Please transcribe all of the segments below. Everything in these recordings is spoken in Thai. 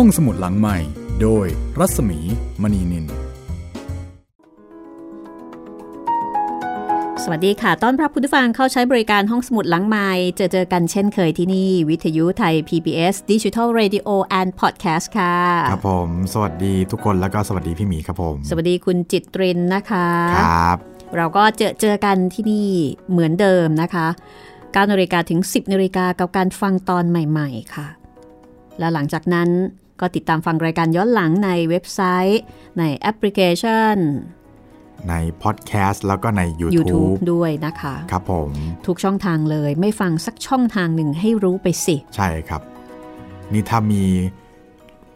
ห้องสมุดหลังใหม่ โดยรัศมีมณีนิน สวัสดีค่ะ ต้อนรับคุณผู้ฟังเข้าใช้บริการห้องสมุดหลังไม้เจอเจอกันเช่นเคยที่นี่ วิทยุไทย PBS Digital Radio and Podcast ค่ะ ครับผม สวัสดีทุกคนแล้วก็สวัสดีพี่หมีครับผม สวัสดีคุณจิตรินนะคะ ครับ เราก็เจอเจอกันที่นี่เหมือนเดิมนะคะ9นาฬิกาถึง 10นาฬิกากับการฟังตอนใหม่ ๆ ค่ะ แล้วหลังจากนั้น ก็ติดตามฟังรายการย้อนหลังในเว็บไซต์ ในแอปพลิเคชัน ในพอดแคสต์แล้วก็ใน YouTube YouTube ด้วยนะคะ ครับผม ทุกช่องทางเลยไม่ฟังสักช่องทางหนึ่งให้รู้ไปสิ ใช่ครับ นี่ถ้ามี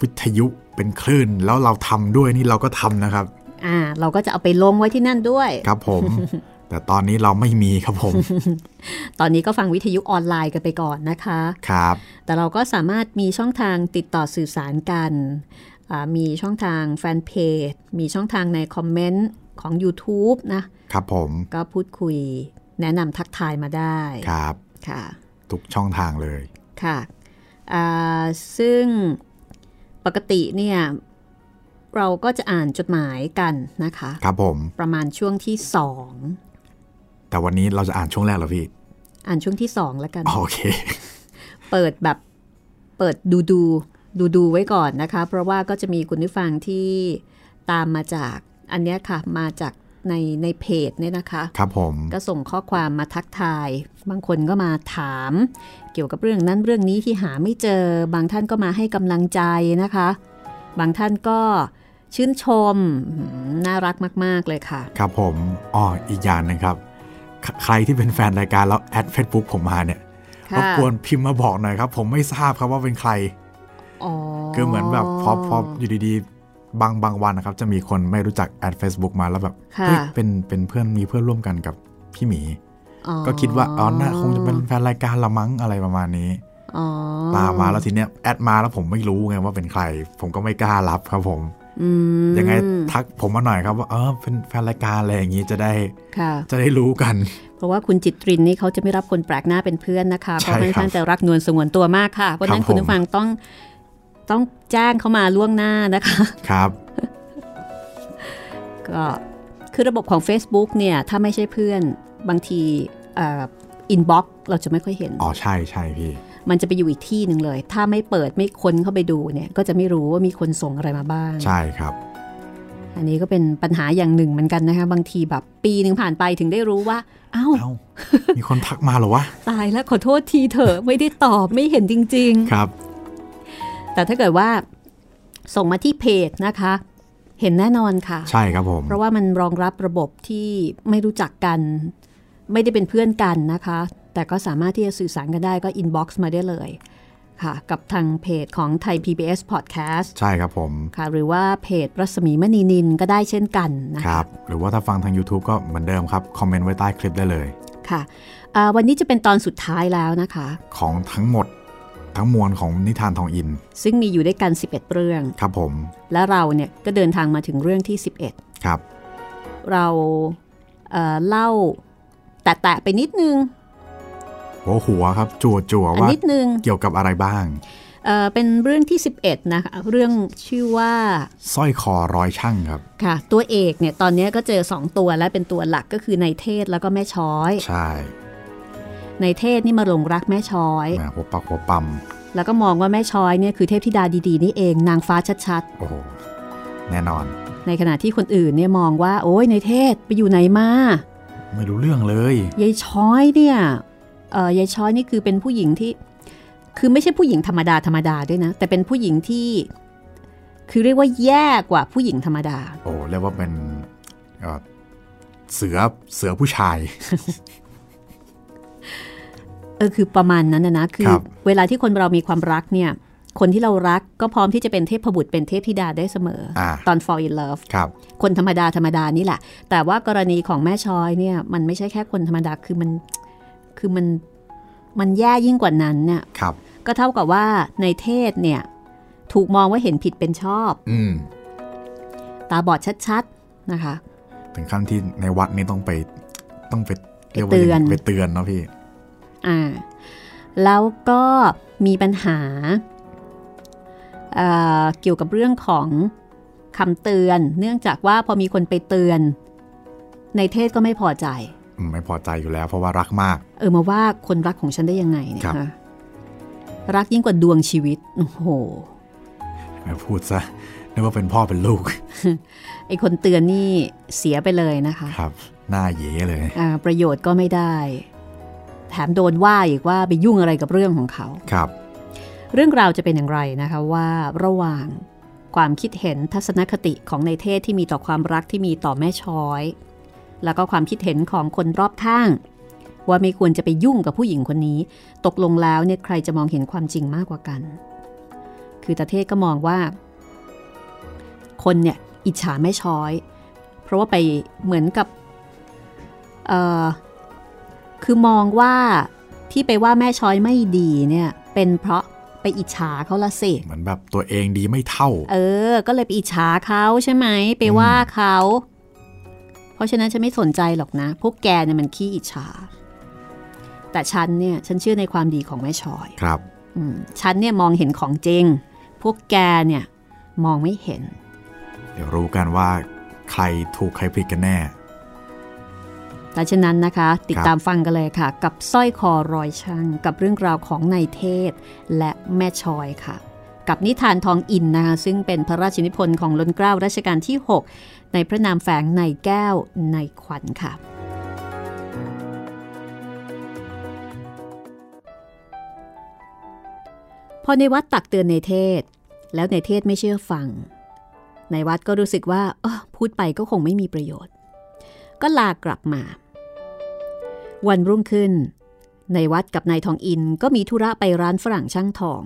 วิทยุเป็นคลื่น แล้วเราทำด้วยนี่เราก็ทำนะครับ อ่า เราก็จะเอาไปลงไว้ที่นั่นด้วย ครับผม แต่ตอนนี้เราไม่มีครับผม ตอนนี้ก็ฟังวิทยุออนไลน์กันไปก่อนนะคะ ครับ แต่เราก็สามารถมีช่องทางติดต่อสื่อสารกันอ่ามีช่องทางแฟนเพจ มีช่องทางในคอมเมนต์ของ YouTube นะ ครับผม ก็พูดคุยแนะนำทักทายมาได้ ครับ ค่ะ ทุกช่องทางเลย ค่ะอ่าซึ่งปกติเนี่ยเราก็จะอ่านจดหมายกันนะคะ ครับผม ประมาณช่วงที่สอง แต่วันนี้เราจะอ่านช่วงแรกเหรอพี่ อ่านช่วงที่สองแล้วกัน โอเค เปิดแบบเปิดดูดูดูดูไว้ก่อนนะคะ เพราะว่าก็จะมีคุณผู้ฟังที่ตามมาจากอันเนี้ยค่ะ มาจากในในเพจเนี่ยนะคะ ครับผม ก็ส่งข้อความมาทักทาย บางคนก็มาถาม เกี่ยวกับเรื่องนั้นเรื่องนี้ที่หาไม่เจอ บางท่านก็มาให้กำลังใจนะคะ บางท่านก็ชื่นชมอืมน่ารักมาก ๆ เลยค่ะ ครับผม อ๋อ อีกอย่างหนึงครับ ใคใครที่เป็นแฟนรายการแล้วแอดเฟซบุ๊กผมมาเนี่ยค่ะรบกวนพิมพ์มาบอกหน่อยครับ ผมไม่ทราบครับว่าเป็นใครอ๋อคือเหมือนแบบพอพออยู่ดีๆ บางบางวันนะครับ จะมีคนไม่รู้จักแอด Facebook มาแล้วแบบค่ะเฮ้ยเป็นเป็นเพื่อนมีเพื่อนร่วมกันกับพี่หมีอ๋อก็คิดว่าอ๋อน่าคงจะเป็นแฟนรายการละมั้งอะไรประมาณนี้อ๋อตามมาแล้วทีเนี้ยแอดมาแล้วผมไม่รู้ไงว่าเป็นใคร ผมก็ไม่กล้ารับครับผมอืม ยังไงทักผมมาหน่อยครับว่าเออเป็นแฟนรายการอะไรอย่างนี้จะได้ค่ะจะได้รู้กัน เพราะว่าคุณจิตรินนี่เขาจะไม่รับคนแปลกหน้าเป็นเพื่อนนะคะเพใช่ราะครับค่อนข้างจะรักนวลสงวนตัวมากค่ะ เพราะฉะนั้นครับคุณผู้ฟังต้องต้องแจ้งเขามาล่วงหน้านะคะครับก็คือระบบของ Facebook เนี่ยถ้าไม่ใช่เพื่อนบางทีอินบ็อกเราจะไม่ค่อยเห็น อ๋อใช่ใช่พี่ มันจะไปอยู่อีกที่หนึ่งเลย ถ้าไม่เปิดไม่ค้นเข้าไปดูเนี่ยก็จะไม่รู้ว่ามีคนส่งอะไรมาบ้าง ใช่ครับ อันนี้ก็เป็นปัญหาอย่างหนึ่งเหมือนกันนะคะ บางทีแบบปีหนึ่งผ่านไปถึงได้รู้ว่า เอ้าเอ้ามีคนทักมาเหรอวะ ตายแล้วขอโทษทีเถอะไม่ได้ตอบไม่เห็นจริง ๆ ครับ แต่ถ้าเกิดว่าส่งมาที่เพจนะคะเห็นแน่นอนค่ะ ใช่ครับผม เพราะว่ามันรองรับระบบที่ไม่รู้จักกัน ไม่ได้เป็นเพื่อนกันนะคะ แต่ก็สามารถที่จะสื่อสารกันได้ก็ inbox มาได้เลยค่ะ กับทางเพจของไทย PBS Podcast ใช่ครับผมค่ะ หรือว่าเพจรัศมีมณีนินก็ได้เช่นกันนะคคะรับ หรือว่าถ้าฟังทาง YouTube ก็เหมือนเดิมครับ comment ไว้ใต้คลิปได้เลยค่ะอ่าวันนี้จะเป็นตอนสุดท้ายแล้วนะคะ ของทั้งหมดทั้งมวลของนิทานทองอิน ซึ่งมีอยู่ด้วยกัน 11 เรื่อง ครับผม และเราเนี่ยก็เดินทางมาถึงเรื่องที่ 11 ครับ เราเอ่อเล่าแตะๆไปนิดนึง หัวหัวครับ จั่วจั่วอันว่านิดนึงเกี่ยวกับอะไรบ้างเอ่อเป็นเรื่องที่ 11 นะคะ เรื่องชื่อว่าสร้อยคอร้อยช่างครับ ค่ะ ตัวเอกเนี่ยตอนนี้ก็เจอ 2 ตัวและเป็นตัวหลักก็คือในเทศแล้วก็แม่ช้อย ใช่ ในเทศนี่มาหลงรักแม่ช้อยแหมหัวปักหัวปั๊มแล้วก็มองว่าแม่ช้อยเนี่ยคือเทพธิดาดีๆนี่เองนางฟ้าชัดโอ้โหแน่นอนๆในขณะที่คนอื่นเนี่ยมองว่า โอ้ยในเทศไปอยู่ไหนมาไม่รู้เรื่องเลยยายช้อยเนี่ยเอ่อ ยายช้อยนี่คือเป็นผู้หญิงที่ คือไม่ใช่ผู้หญิงธรรมดาธรรมดาด้วยนะ แต่เป็นผู้หญิงที่ คือเรียกว่าแย่กว่าผู้หญิงธรรมดา โอ้เรียกว่าเป็นเอ่อเสือเสือผู้ชายเออคือประมาณนั้นนะนะคือครับเวลาที่คนเรามีความรักเนี่ย คนที่เรารักก็พร้อมที่จะเป็นเทพบุตรเป็นเทพธิดาได้เสมอออ่าตอน fall in love ครับคนธรรมดาธรรมดานี่แหละ แต่ว่ากรณีของแม่ช้อยเนี่ย มันไม่ใช่แค่คนธรรมดาคือมัน คือมันมันแย่ยิ่งกว่านั้นเนี่ยครับก็เท่ากับว่าในเทศเนี่ย ถูกมองว่าเห็นผิดเป็นชอบอืมตาบอดชัดๆนะคะ ถึงขั้นที่ในวัดนี้ต้องไปต้องไปเรียกว่าไปเตือนไปเตือนเนาะพี่อ่าแล้วก็มีปัญหาเอ่อเกี่ยวกับเรื่องของคำเตือน เนื่องจากว่าพอมีคนไปเตือน ในเทศก็ไม่พอใจอืม ไม่พอใจอยู่แล้ว เพราะว่ารักมาก เออมาว่าคนรักของฉันได้ยังไงเนี่ยครับฮะรักยิ่งกว่าดวงชีวิตโอ้โหไม่พูดซะนึกว่าเป็นพ่อเป็นลูก ไอคนเตือนนี่เสียไปเลยนะคะ ครับ หน้าเยเลยอ่าประโยชน์ก็ไม่ได้ แถมโดนว่าอีกว่าไปยุ่งอะไรกับเรื่องของเขาครับ เรื่องราวจะเป็นอย่างไรนะคะว่าระหว่างความคิดเห็นทัศนคติของในเทศที่มีต่อความรักที่มีต่อแม่ช้อย แล้วก็ความคิดเห็นของคนรอบข้าง ว่าไม่ควรจะไปยุ่งกับผู้หญิงคนนี้ ตกลงแล้วเนี่ยใครจะมองเห็นความจริงมากกว่ากัน คือตาเทศก็มองว่า คนเนี่ยอิจฉาแม่ช้อย เพราะว่าไปเหมือนกับเอ่อคือมองว่าที่ไปว่าแม่ช้อยไม่ดีเนี่ยเป็นเพราะไปอิจฉาเขาละสิเหมือนแบบตัวเองดีไม่เท่า เออ ก็เลยไปอิจฉาเขาใช่ไหม ไปว่าเขาเพ ราะฉะนั้นฉันไม่สนใจหรอกนะ พวกแกเนี่ยมันขี้อิจฉา แต่ฉันเนี่ยฉันเชื่อในความดีของแม่ชอยครับอืมฉันเนี่ยมองเห็นของจริง พวกแกเนี่ยมองไม่เห็น เดี๋ยวรู้กันว่าใครถูกใครผิดกันแน่แต่ฉะนั้นนะคะ ติดตามฟังกันเลยค่ะ กับสร้อยคอรอยช่างกับเรื่องราวของนายเทศ และแม่ชอยค่ะ กับนิทานทองอินนะคะซึ่งเป็นพระราชนิพนธ์ของล้นเกล้ารัชกาลที่ 6 ในพระนามแฝงในแก้วในขวัญค่ะ พอในวัดตักเตือนในเทศ แล้วในเทศไม่เชื่อฟัง ในวัดก็รู้สึกว่าออพูดไปก็คงไม่มีประโยชน์ ก็ลากลับมา วันรุ่งขึ้นในวัดกับนายทองอินก็มีธุระไปร้านฝรั่งช่างทอง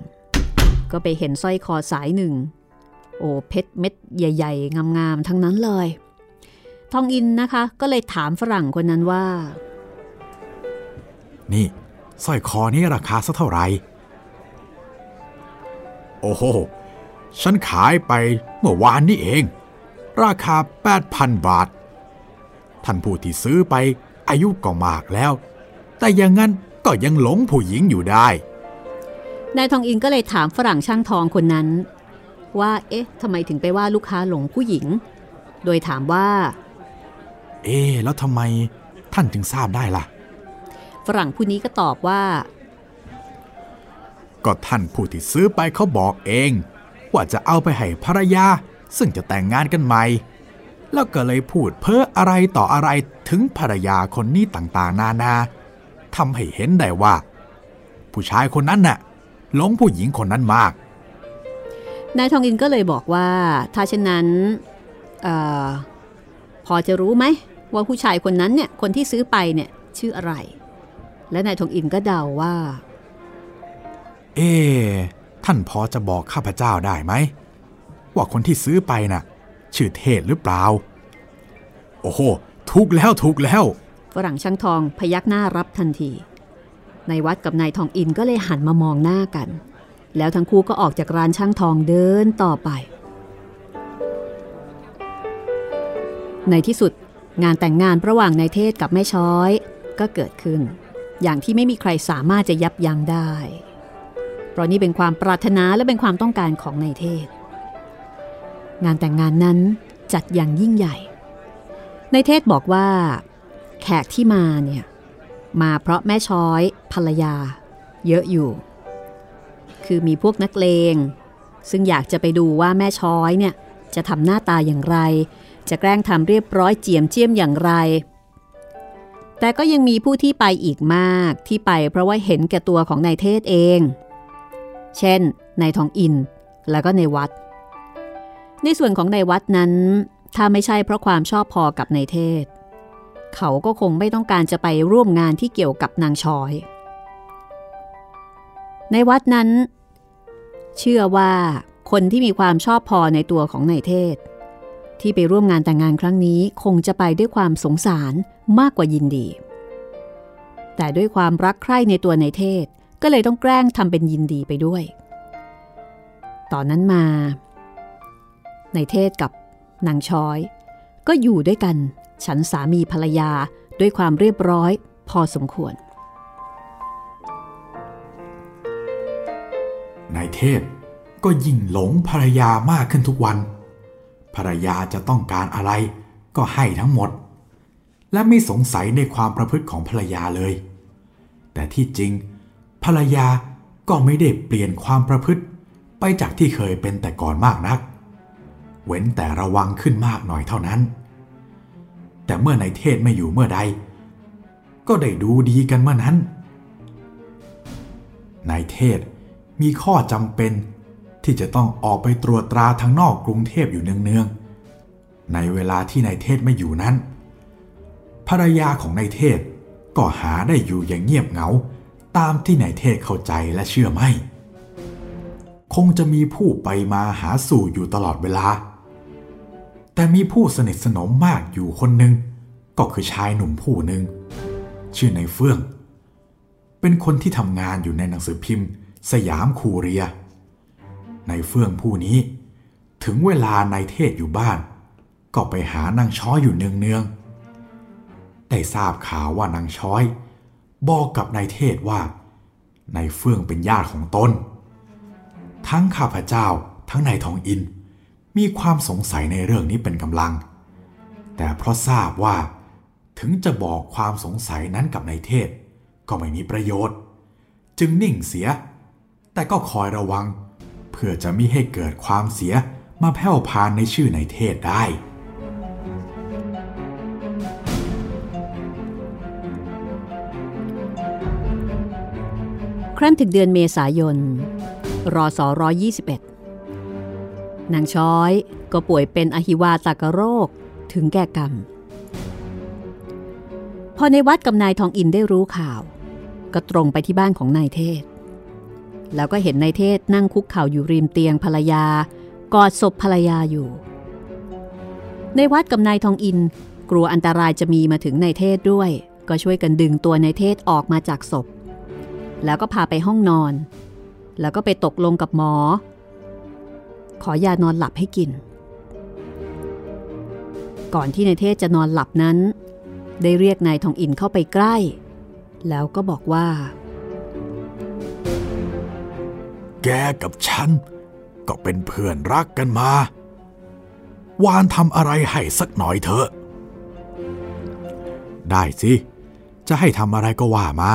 ก็ไปเห็นสร้อยคอสายหนึ่ง โอ้เพชรเม็ดใหญ่ ๆ งามๆ ทั้งนั้นเลย ทองอินนะคะ ก็เลยถามฝรั่งคนนั้นว่า นี่สร้อยคอนี้ราคาสักเท่าไหร่ โอ้โห ฉันขายไปเมื่อวานนี้เอง ราคา 8,000 บาท ท่านผู้ที่ซื้อไปอายุก็มากแล้ว แต่อย่างนั้นก็ยังหลงผู้หญิงอยู่ได้ นายทองอินก็เลยถามฝรั่งช่างทองคนนั้น ว่า เอ๊ะทำไมถึงไปว่าลูกค้าหลงผู้หญิง โดยถามว่า เอ๊ะแล้วทำไมท่านจึงทราบได้ล่ะ ฝรั่งผู้นี้ก็ตอบว่า ก็ท่านผู้ที่ซื้อไปเขาบอกเอง ว่าจะเอาไปให้ภรรยา ซึ่งจะแต่งงานกันใหม่ แล้วก็เลยพูดเพ้ออะไรต่ออะไรถึงภรรยาคนนี้ต่างๆ นานาทำให้เห็นได้ว่า ผู้ชายคนนั้นน่ะ หลงผู้หญิงคนนั้นมาก นายทองอินก็เลยบอกว่า ถ้าเช่นนั้นเออพอจะรู้ไหมว่าผู้ชายคนนั้นเนี่ยคนที่ซื้อไปเนี่ยชื่ออะไร และนายทองอินก็เดาว่า เอ๊ะท่านพอจะบอกข้าพเจ้าได้ไหมว่าคนที่ซื้อไปน่ะ ชื่อเทศหรือเปล่า โอ้โหถูกแล้วถูกแล้ว ฝรั่งช่างทองพยักหน้ารับทันทีในายวัดกับนายทองอินก็เลยหันมามองหน้ากัน แล้วทั้งคู่ก็ออกจากร้านช่างทองเดินต่อไป ในที่สุดงานแต่งงานระหว่างนายเทศกับแม่ช้อยก็เกิดขึ้น อย่างที่ไม่มีใครสามารถจะยับยั้งได้ เพราะนี่เป็นความปรารถนาและเป็นความต้องการของนายเทศ งานแต่งงานนั้นจัดอย่างยิ่งใหญ่ในเทศบอกว่า แขกที่มาเนี่ย มาเพราะแม่ช้อยภรรยา เยอะอยู่ คือมีพวกนักเลง ซึ่งอยากจะไปดูว่าแม่ช้อยเนี่ยจะทำหน้าตาอย่างไร จะแกล้งทำเรียบร้อยเจียมเจียมอย่างไร แต่ก็ยังมีผู้ที่ไปอีกมากที่ไปเพราะว่าเห็นแก่ตัวของนายเทศเอง เช่นนายทองอินแล้วก็ในายวัด ในส่วนของในายวัดนั้น ถ้าไม่ใช่เพราะความชอบพอกับนายเทศ เขาก็คงไม่ต้องการจะไปร่วมงานที่เกี่ยวกับนางชอย ในวัดนั้น เชื่อว่าคนที่มีความชอบพอในตัวของนายเทศ ที่ไปร่วมงานแต่งงานครั้งนี้คงจะไปด้วยความสงสารมากกว่ายินดี แต่ด้วยความรักใคร่ในตัวนายเทศก็เลยต้องแกล้งทำเป็นยินดีไปด้วย ตอนนั้นมานายเทศกับนางช้อย ก็อยู่ด้วยกัน ฉันสามีภรรยาด้วยความเรียบร้อยพอสมควร นายเทศก็ยิ่งหลงภรรยามากขึ้นทุกวัน ภรรยาจะต้องการอะไรก็ให้ทั้งหมด และไม่สงสัยในความประพฤติของภรรยาเลย แต่ที่จริง ภรรยาก็ไม่ได้เปลี่ยนความประพฤติไปจากที่เคยเป็นแต่ก่อนมากนัก เว้นแต่ระวังขึ้นมากหน่อยเท่านั้น แต่เมื่อในเทศไม่อยู่เมื่อใด ก็ได้ดูดีกันเมื่อนั้น นายเทศมีข้อจำเป็นที่จะต้องออกไปตรวจตราทางนอกกรุงเทพอยู่เนืองๆ ในเวลาที่นายเทศไม่อยู่นั้น ภรรยาของนายเทศก็หาได้อยู่อย่างเงียบเหงาตามที่นายเทศเข้าใจและเชื่อไม่ คงจะมีผู้ไปมาหาสู่อยู่ตลอดเวลา แต่มีผู้สนิทสนมมากอยู่คนหนึ่งก็คือชายหนุ่มผู้หนึ่งชื่อนายเฟื่อง เป็นคนที่ทำงานอยู่ในหนังสือพิมพ์ สยามคูเรียนายเฟื่องผู้นี้ ถึงเวลานายเทศอยู่บ้าน ก็ไปหานางช้อยอยู่เนืองๆได้ทราบข่าวว่านางช้อย บอกกับนายเทศว่านายเฟื่องเป็นญาติของตน ทั้งข้าพเจ้าทั้งนายทองอิน มีความสงสัยในเรื่องนี้เป็นกำลัง แต่เพราะทราบว่า ถึงจะบอกความสงสัยนั้นกับนายเทศก็ไม่มีประโยชน์ จึงนิ่งเสีย แต่ก็คอยระวัง เพื่อจะมิให้เกิดความเสียมาแผ่วพานในชื่อนายเทศได้ครั้นถึงเดือนเมษายนรอสอร้อยี่สิบเอ็ด นางช้อยก็ป่วยเป็นอหิวาตากโรคถึงแก่กรรม พอในวัดกับนายทองอินได้รู้ข่าว ก็ตรงไปที่บ้านของนายเทศ แล้วก็เห็นนายเทศนั่งคุกเข่าอยู่ริมเตียงภรรยากอดศพภรรยาอยู่ ในวัดกับนายทองอินกลัวอันตรายจะมีมาถึงนายเทศด้วย ก็ช่วยกันดึงตัวนายเทศออกมาจากศพ แล้วก็พาไปห้องนอน แล้วก็ไปตกลงกับหมอ ขอยานอนหลับให้กิน ก่อนที่นายเทศจะนอนหลับนั้น ได้เรียกนายทองอินเข้าไปใกล้ แล้วก็บอกว่า แกกับฉัน ก็เป็นเพื่อนรักกันมา วานทำอะไรให้สักหน่อยเถอะ ได้สิ จะให้ทำอะไรก็ว่ามา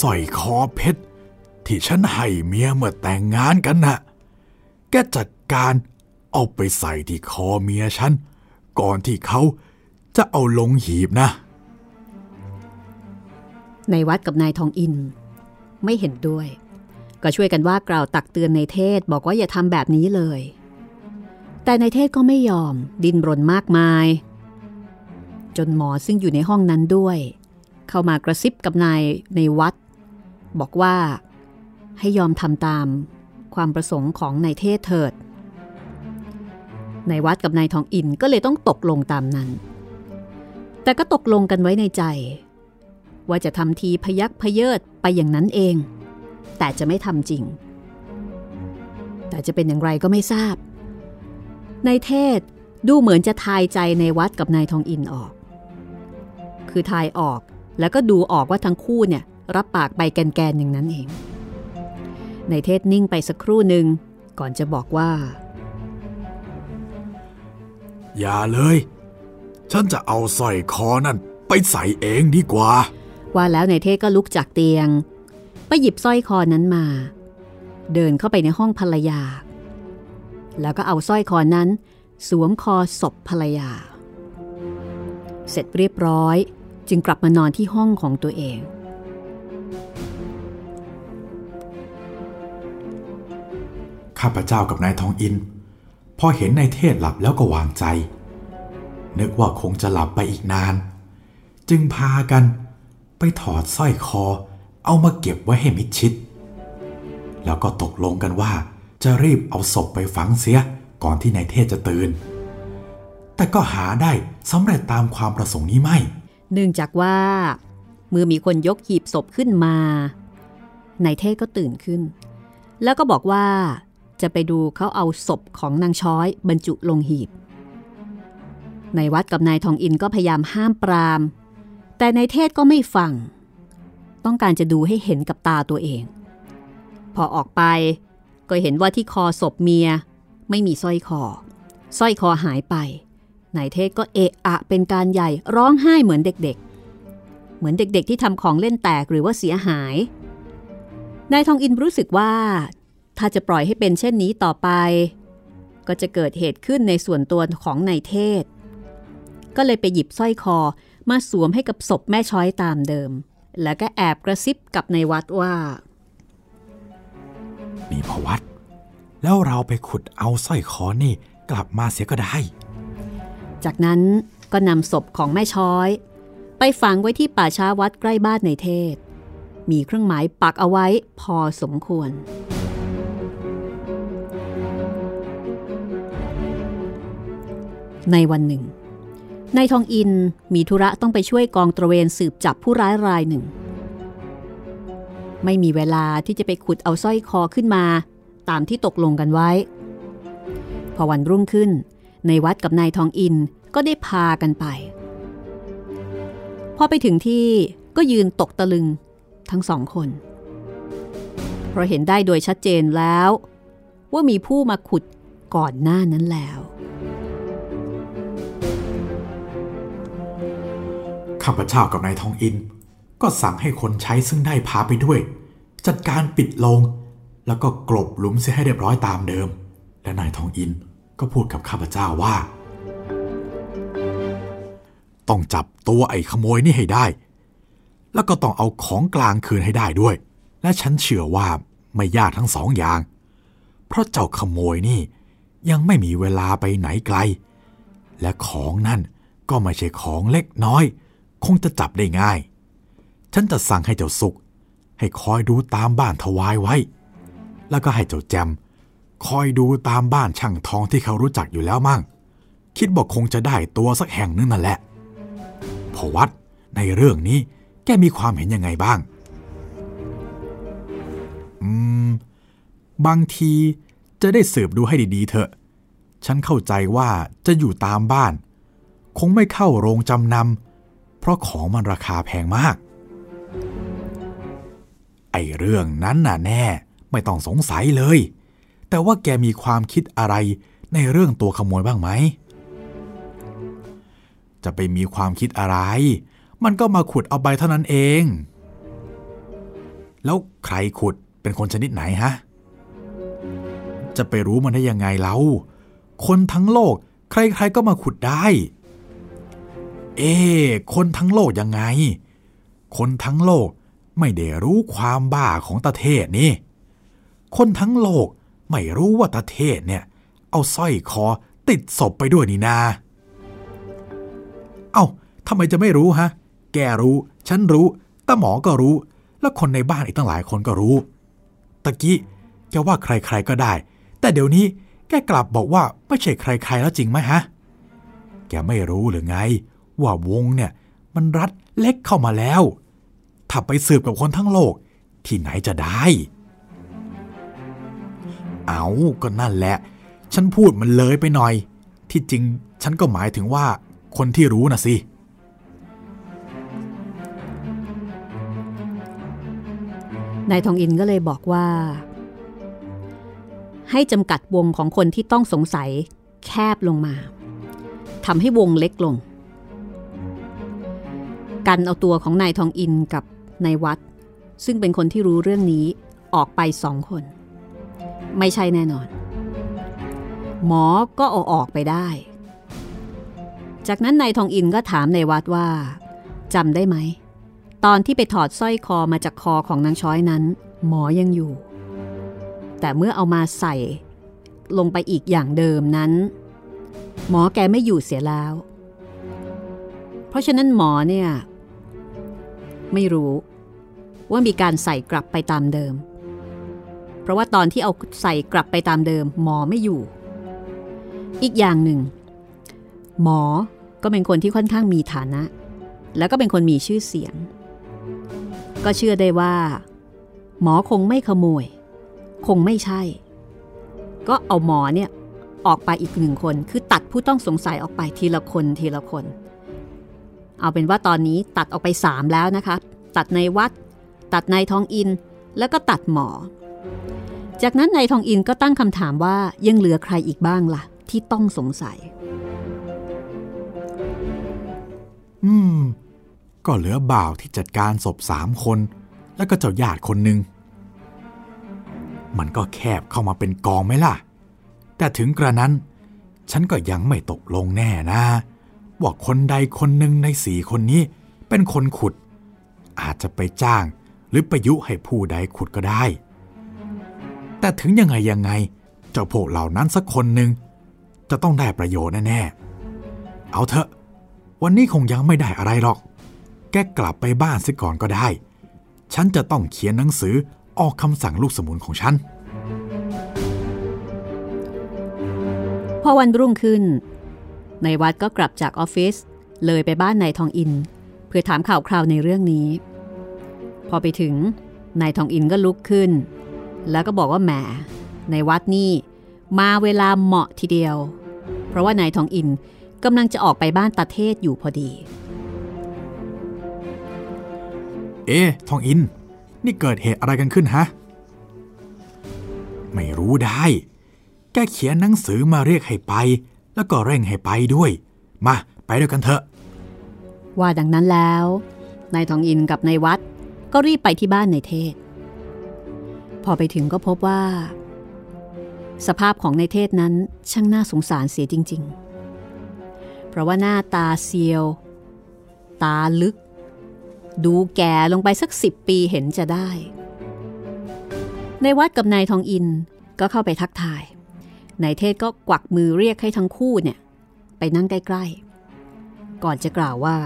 สร้อยคอเพชร ที่ฉันให้เมียเมื่อแต่งงานกันนะ่ะ แกจัดการเอาไปใส่ที่คอเมียฉัน ก่อนที่เขาจะเอาลงหีบนะ ในวัดกับนายทองอิน ไม่เห็นด้วย ก็ช่วยกันว่ากล่าวตักเตือนในเทศบอกว่าอย่าทำแบบนี้เลย แต่ในเทศก็ไม่ยอมดินรนมากมาย จนหมอซึ่งอยู่ในห้องนั้นด้วย เข้ามากระซิบกับนายในวัด บอกว่า ให้ยอมทำตามความประสงค์ของนายเทศเถิดนายวัดกับนายทองอินก็เลยต้องตกลงตามนั้น แต่ก็ตกลงกันไว้ในใจ ว่าจะทำทีพยักพเยิดไปอย่างนั้นเอง แต่จะไม่ทำจริง แต่จะเป็นอย่างไรก็ไม่ทราบนายเทศดูเหมือนจะทายใจในวัดกับนายทองอินออก คือทายออกแล้วก็ดูออกว่าทั้งคู่เนี่ยรับปากไปแกนๆอย่างนั้นเอง นายเทศนิ่งไปสักครู่หนึ่งก่อนจะบอกว่า อย่าเลย ฉันจะเอาสร้อยคอนั่นไปใส่เองดีกว่า ว่าแล้วนายเทศก็ลุกจากเตียง ไปหยิบสร้อยคอนั้นมา เดินเข้าไปในห้องภรรยา แล้วก็เอาสร้อยคอนั้น สวมคอศพภรรยา เสร็จเรียบร้อย จึงกลับมานอนที่ห้องของตัวเอง ข้าพเจ้ากับนายทองอิน พอเห็นนายเทศหลับแล้วก็วางใจ นึกว่าคงจะหลับไปอีกนาน จึงพากันไปถอดสร้อยคอ เอามาเก็บไว้ให้มิดชิด แล้วก็ตกลงกันว่า จะรีบเอาศพไปฝังเสียก่อนที่นายเทศจะตื่น แต่ก็หาได้สำเร็จตามความประสงค์นี้ไม่ เนื่องจากว่า เมื่อมีคนยกหีบศพขึ้นมานายเทศก็ตื่นขึ้น แล้วก็บอกว่า จะไปดูเขาเอาศพของนางช้อยบรรจุลงหีบนายวัดกับนายทองอินก็พยายามห้ามปราม แต่นายเทศก็ไม่ฟัง ต้องการจะดูให้เห็นกับตาตัวเองพพอออกไปก็เห็นว่าที่คอศพเมียไม่มีสร้อยคอสร้อยคอหายไปนายเทศก็เอะอะเป็นการใหญ่ร้องไห้เหมือนเด็กๆ เหมือนเด็กๆ ที่ทำของเล่นแตกหรือว่าเสียหาย นายทองอินรู้สึกว่า ถ้าจะปล่อยให้เป็นเช่นนี้ต่อไป ก็จะเกิดเหตุขึ้นในส่วนตัวของนายเทศ ก็เลยไปหยิบสร้อยคอมาสวมให้กับศพแม่ช้อยตามเดิม แล้วก็แอบกระซิบกับในวัดว่า นี่พอวัด แล้วเราไปขุดเอาสร้อยคอนี่กลับมาเสียก็ได้ จากนั้นก็นำศพของแม่ช้อย ไปฝังไว้ที่ป่าช้าวัดใกล้บ้านในเทศ มีเครื่องหมายปักเอาไว้พอสมควร ในวันหนึ่งนายทองอินมีธุระต้องไปช่วยกองตระเวนสืบจับผู้ร้ายรายหนึ่ง ไม่มีเวลาที่จะไปขุดเอาสร้อยคอขึ้นมาตามที่ตกลงกันไว้ พอวันรุ่งขึ้น ในวัดกับนายทองอินก็ได้พากันไป พอไปถึงที่ก็ยืนตกตะลึงทั้งสองคน เพราะเห็นได้โดยชัดเจนแล้ว ว่ามีผู้มาขุดก่อนหน้านั้นแล้ว ข้าพเจ้ากับนายทองอิน ก็สั่งให้คนใช้ซึ่งได้พาไปด้วย จัดการปิดลง แล้วก็กลบหลุมเสียให้เรียบร้อยตามเดิม และนายทองอินก็พูดกับข้าพเจ้าว่า ต้องจับตัวไอ้ขโมยนี่ให้ได้ แล้วก็ต้องเอาของกลางคืนให้ได้ด้วย และฉันเชื่อว่าไม่ยากทั้งสองอย่าง เพราะเจ้าขโมยนี่ยังไม่มีเวลาไปไหนไกล และของนั่นก็ไม่ใช่ของเล็กน้อย คงจะจับได้ง่าย ฉันจะสั่งให้เจ้าสุกให้คอยดูตามบ้านถวายไว้ แล้วก็ให้เจ้าแจมคอยดูตามบ้านช่างทองที่เขารู้จักอยู่แล้วมั่ง คิดบอกคงจะได้ตัวสักแห่งนึงนั่นแหละพอวัดในเรื่องนี้แกมีความเห็นยังไงบ้าง อืม บางทีจะได้สืบดูให้ดีๆเถอะ ฉันเข้าใจว่าจะอยู่ตามบ้าน คงไม่เข้าโรงจำนำ ราะของมันราคาแพงมาก ไอเรื่องนั้นน่ะแน่ไม่ต้องสงสัยเลย แต่ว่าแกมีความคิดอะไรในเรื่องตัวขโมยบ้างไหม จะไปมีความคิดอะไร มันก็มาขุดเอาไปเท่านั้นเอง แล้วใครขุดเป็นคนชนิดไหนฮะ จะไปรู้มันได้ยังไงเล่า คนทั้งโลก ใครๆก็มาขุดได้ เอ๊คนทั้งโลกยังไง คนทั้งโลกไม่ได้รู้ความบ้าของตาเทศนี่ คนทั้งโลกไม่รู้ว่าตาเทศเนี่ย เอาสร้อยคอติดศพไปด้วยนี่นา เอา้าทำไมจะไม่รู้ฮะ แกรู้ ฉันรู้ตาหมอก็รู้ แล้วคนในบ้านอีกตั้งหลายคนก็รู้ ตะกี้แกว่าใครๆก็ได้ แต่เดี๋ยวนี้แกกลับบอกว่าไม่ใช่ใครๆแล้วจริงไหมฮะ แกไม่รู้หรือไง ว่าวงเนี่ยมันรัดเล็กเข้ามาแล้ว ถ้าไปสืบกับคนทั้งโลก ที่ไหนจะได้ เอาก็นั่นแหละ ฉันพูดมันเลยไปหน่อย ที่จริงฉันก็หมายถึงว่าคนที่รู้นะสิ นายทองอินก็เลยบอกว่า ให้จำกัดวงของคนที่ต้องสงสัยแคบลงมาทำให้วงเล็กลง กันเอาตัวของนายทองอินกับนายวัด ซึ่งเป็นคนที่รู้เรื่องนี้ออกไปสองคน ไม่ใช่แน่นอน หมอก็เอาออกไปได้ จากนั้นนายทองอินก็ถามนายวัดว่าจำได้ไหม ตอนที่ไปถอดสร้อยคอมาจากคอของนางช้อยนั้น หมอยังอยู่ แต่เมื่อเอามาใส่ลงไปอีกอย่างเดิมนั้น หมอแกไม่อยู่เสียแล้ว เพราะฉะนั้นหมอเนี่ย ไม่รู้ ว่ามีการใส่กลับไปตามเดิม เพราะว่าตอนที่เอาใส่กลับไปตามเดิม หมอไม่อยู่ อีกอย่างหนึ่ง หมอก็เป็นคนที่ค่อนข้างมีฐานะ แล้วก็เป็นคนมีชื่อเสียง ก็เชื่อได้ว่า หมอคงไม่ขโมย คงไม่ใช่ ก็เอาหมอเนี่ยออกไปอีกหนึ่งคน คือตัดผู้ต้องสงสัยออกไปทีละคนทีละคน เอาเป็นว่าตอนนี้ตัดออกไปสามแล้วนะคะ ตัดในวัด ตัดในทองอิน แล้วก็ตัดหมอ จากนั้นนายทองอินก็ตั้งคำถามว่ายังเหลือใครอีกบ้างล่ะ ที่ต้องสงสัย อืม ก็เหลือบ่าวที่จัดการศพสามคน แล้วก็เจ้าญาติคนหนึ่งมันก็แคบเข้ามาเป็นกองไหมล่ะ แต่ถึงกระนั้น ฉันก็ยังไม่ตกลงแน่นะ ว่าคนใดคนหนึ่งในสี่คนนี้เป็นคนขุด อาจจะไปจ้างหรือประยุให้ผู้ใดขุดก็ได้ แต่ถึงยังไงยังไง เจ้าพวกเหล่านั้นสักคนหนึ่งจะต้องได้ประโยชน์แน่ๆ เอาเถอะ วันนี้คงยังไม่ได้อะไรหรอก แกกลับไปบ้านซิก่อนก็ได้ ฉันจะต้องเขียนหนังสือออกคำสั่งลูกสมุนของฉัน พอวันรุ่งขึ้น ในวัดก็กลับจากออฟฟิศเลยไปบ้านนายทองอิน เพื่อถามข่าวคราวในเรื่องนี้ พอไปถึงนายทองอินก็ลุกขึ้น แล้วก็บอกว่าแหมในวัดนี่มาเวลาเหมาะทีเดียว เพราะว่านายทองอินกำลังจะออกไปบ้านตาเทศอยู่พอดี เอ๊ทองอิน นี่เกิดเหตุอะไรกันขึ้นฮะ ไม่รู้ได้ แกเขียนหนังสือมาเรียกให้ไป แล้วก็เร่งให้ไปด้วย มา ไปด้วยกันเถอะ ว่าดังนั้นแล้วนายทองอินกับนายวัดก็รีบไปที่บ้านนายเทศ พอไปถึงก็พบว่า สภาพของนายเทศนั้นช่างน่าสงสารเสียจริง ๆ เพราะว่าหน้าตาเซียว ตาลึก ดูแก่ลงไปสักสิบปีเห็นจะได้ ในวัดกับนายทองอินก็เข้าไปทักทาย นายเทศก็กวักมือเรียกให้ทั้งคู่เนี่ย ไปนั่งใกล้ๆ ก่อนจะกล่าวว่า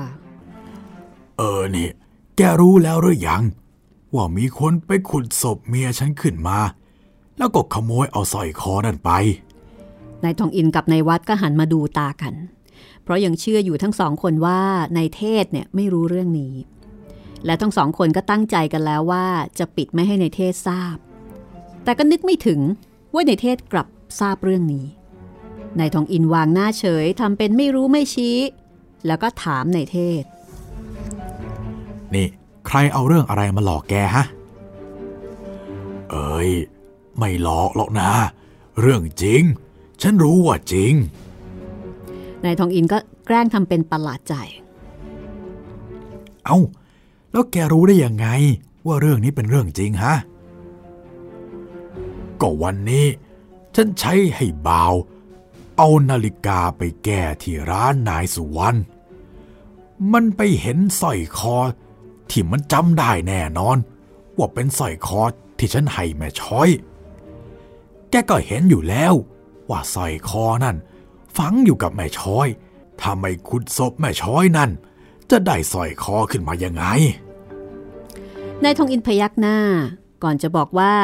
เออนี่ แกรู้แล้วหรือยัง ว่ามีคนไปขุดศพเมียฉันขึ้นมา แล้วก็ขโมยเอาสร้อยคอนั่นไปนายทองอินกับนายวัดก็หันมาดูตากัน เพราะยังเชื่ออยู่ทั้งสองคนว่านายเทศเนี่ยไม่รู้เรื่องนี้ และทั้งสองคนก็ตั้งใจกันแล้วว่าจะปิดไม่ให้ในายเทศทราบ แต่ก็นึกไม่ถึงว่าในายเทศกลับ ทราบเรื่องนี้นายทองอินวางหน้าเฉยทำเป็นไม่รู้ไม่ชี้ แล้วก็ถามนายเทศ นี่ ใครเอาเรื่องอะไรมาหลอกแกฮะ เอ้ย ไม่หลอกหรอกนะ เรื่องจริง ฉันรู้ว่าจริงนายทองอินก็แกล้งทำเป็นประหลาดใจ เอา้า แล้วแกรู้ได้ยังไง ว่าเรื่องนี้เป็นเรื่องจริงฮะ ก็วันนี้ ฉันใช้ให้บ่าว เอานาฬิกาไปแก้ที่ร้านนายสุวรรณ มันไปเห็นสร้อยคอ ที่มันจำได้แน่นอน ว่าเป็นสร้อยคอที่ฉันให้แม่ช้อย แกก็เห็นอยู่แล้ว ว่าสร้อยคอนั่น ฝังอยู่กับแม่ช้อยถ้าไม่ขุดศพแม่ช้อยนั่น จะได้สร้อยคอขึ้นมายังไง นายทองอินพยักหน้า ก่อนจะบอกว่า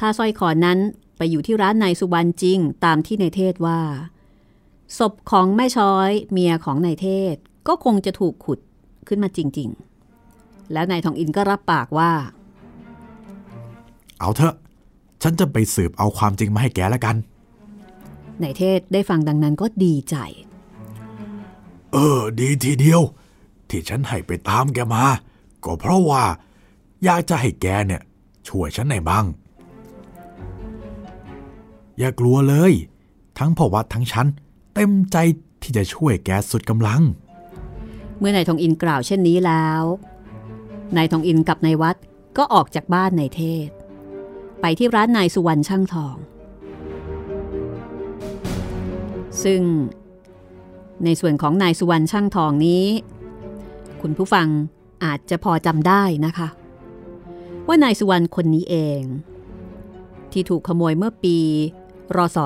ถ้าสร้อยคอนั้น ไปอยู่ที่ร้านนายสุวรรณจริงตามที่นายเทศว่า ศพของแม่ช้อยเมียของนายเทศก็คงจะถูกขุดขึ้นมาจริง ๆ แล้วนายทองอินก็รับปากว่า เอาเถอะ ฉันจะไปสืบเอาความจริงมาให้แกแล้วกันนายเทศได้ฟังดังนั้นก็ดีใจ เออ ดีทีเดียว ที่ฉันให้ไปตามแกมา ก็เพราะว่า อยากจะให้แกเนี่ย ช่วยฉันในอยบ้าง อย่ากลัวเลย ทั้งพ่อวัดทั้งฉัน เต็มใจที่จะช่วยแกสุดกำลัง เมื่อนายทองอินกล่าวเช่นนี้แล้วนายทองอินกับนายวัดก็ออกจากบ้านนายเทศ ไปที่ร้านนายสุวรรณช่างทอง ซึ่งในส่วนของนายสุวรรณช่างทองนี้ คุณผู้ฟังอาจจะพอจำได้นะคะ ว่านายสุวรรณคนนี้เอง ที่ถูกขโมยเมื่อปี รศ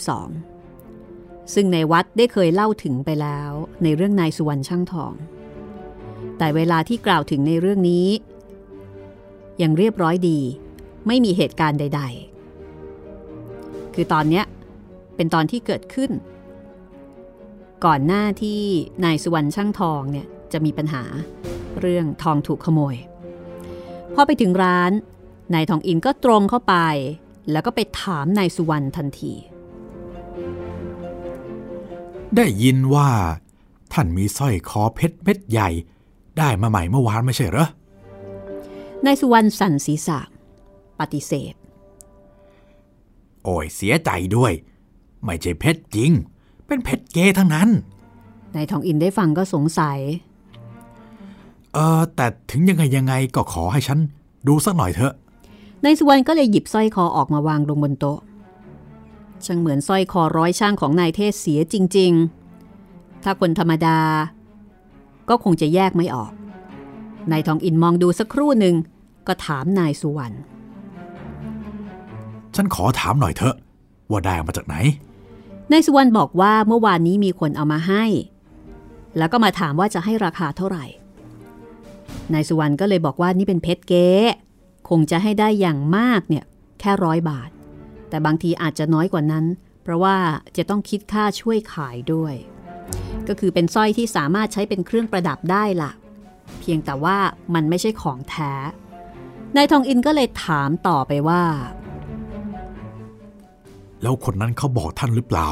122ซึ่งในวัดได้เคยเล่าถึงไปแล้วในเรื่องนายสุวรรณช่างทอง แต่เวลาที่กล่าวถึงในเรื่องนี้ ยังเรียบร้อยดี ไม่มีเหตุการณ์ใด ๆ คือตอนเนี้ยเป็นตอนที่เกิดขึ้น ก่อนหน้าที่นายสุวรรณช่างทองเนี่ยจะมีปัญหาเรื่องทองถูกขโมย พอไปถึงร้านนายทองอินก็ตรงเข้าไป แล้วก็ไปถามนายสุวรรณทันที ได้ยินว่า ท่านมีสร้อยคอเพชรเม็ดใหญ่ ได้มาใหม่เมื่อวานไม่ใช่เหรอนายสุวรรณสั่นศีรษะ ปฏิเสธ โอ้ยเสียใจด้วย ไม่ใช่เพชรจริง เป็นเพชรเกทั้งนั้นนายทองอินได้ฟังก็สงสัย เออแต่ถึงยังไงยังไงก็ขอให้ฉันดูสักหน่อยเถอะ นายสุวรรณก็เลยหยิบสร้อยคอออกมาวางลงบนโต๊ะช่างเหมือนสร้อยคอร้อยช่างของนายเทศเสียจริง ๆ ถ้าคนธรรมดา ก็คงจะแยกไม่ออก นายทองอินมองดูสักครู่หนึ่งก็ถามนายสุวรรณ ฉันขอถามหน่อยเถอะ ว่าได้มาจากไหน นายสุวรรณบอกว่าเมื่อวานนี้มีคนเอามาให้ แล้วก็มาถามว่าจะให้ราคาเท่าไหร่ นายสุวรรณก็เลยบอกว่านี่เป็นเพชรเก๊ คงจะให้ได้อย่างมากเนี่ยแค่ร้อยบาท แต่บางทีอาจจะน้อยกว่านั้น เพราะว่าจะต้องคิดค่าช่วยขายด้วย ก็คือเป็นสร้อยที่สามารถใช้เป็นเครื่องประดับได้ล่ะ เพียงแต่ว่ามันไม่ใช่ของแท้ นายทองอินก็เลยถามต่อไปว่า แล้วคนนั้นเขาบอกท่านหรือเปล่า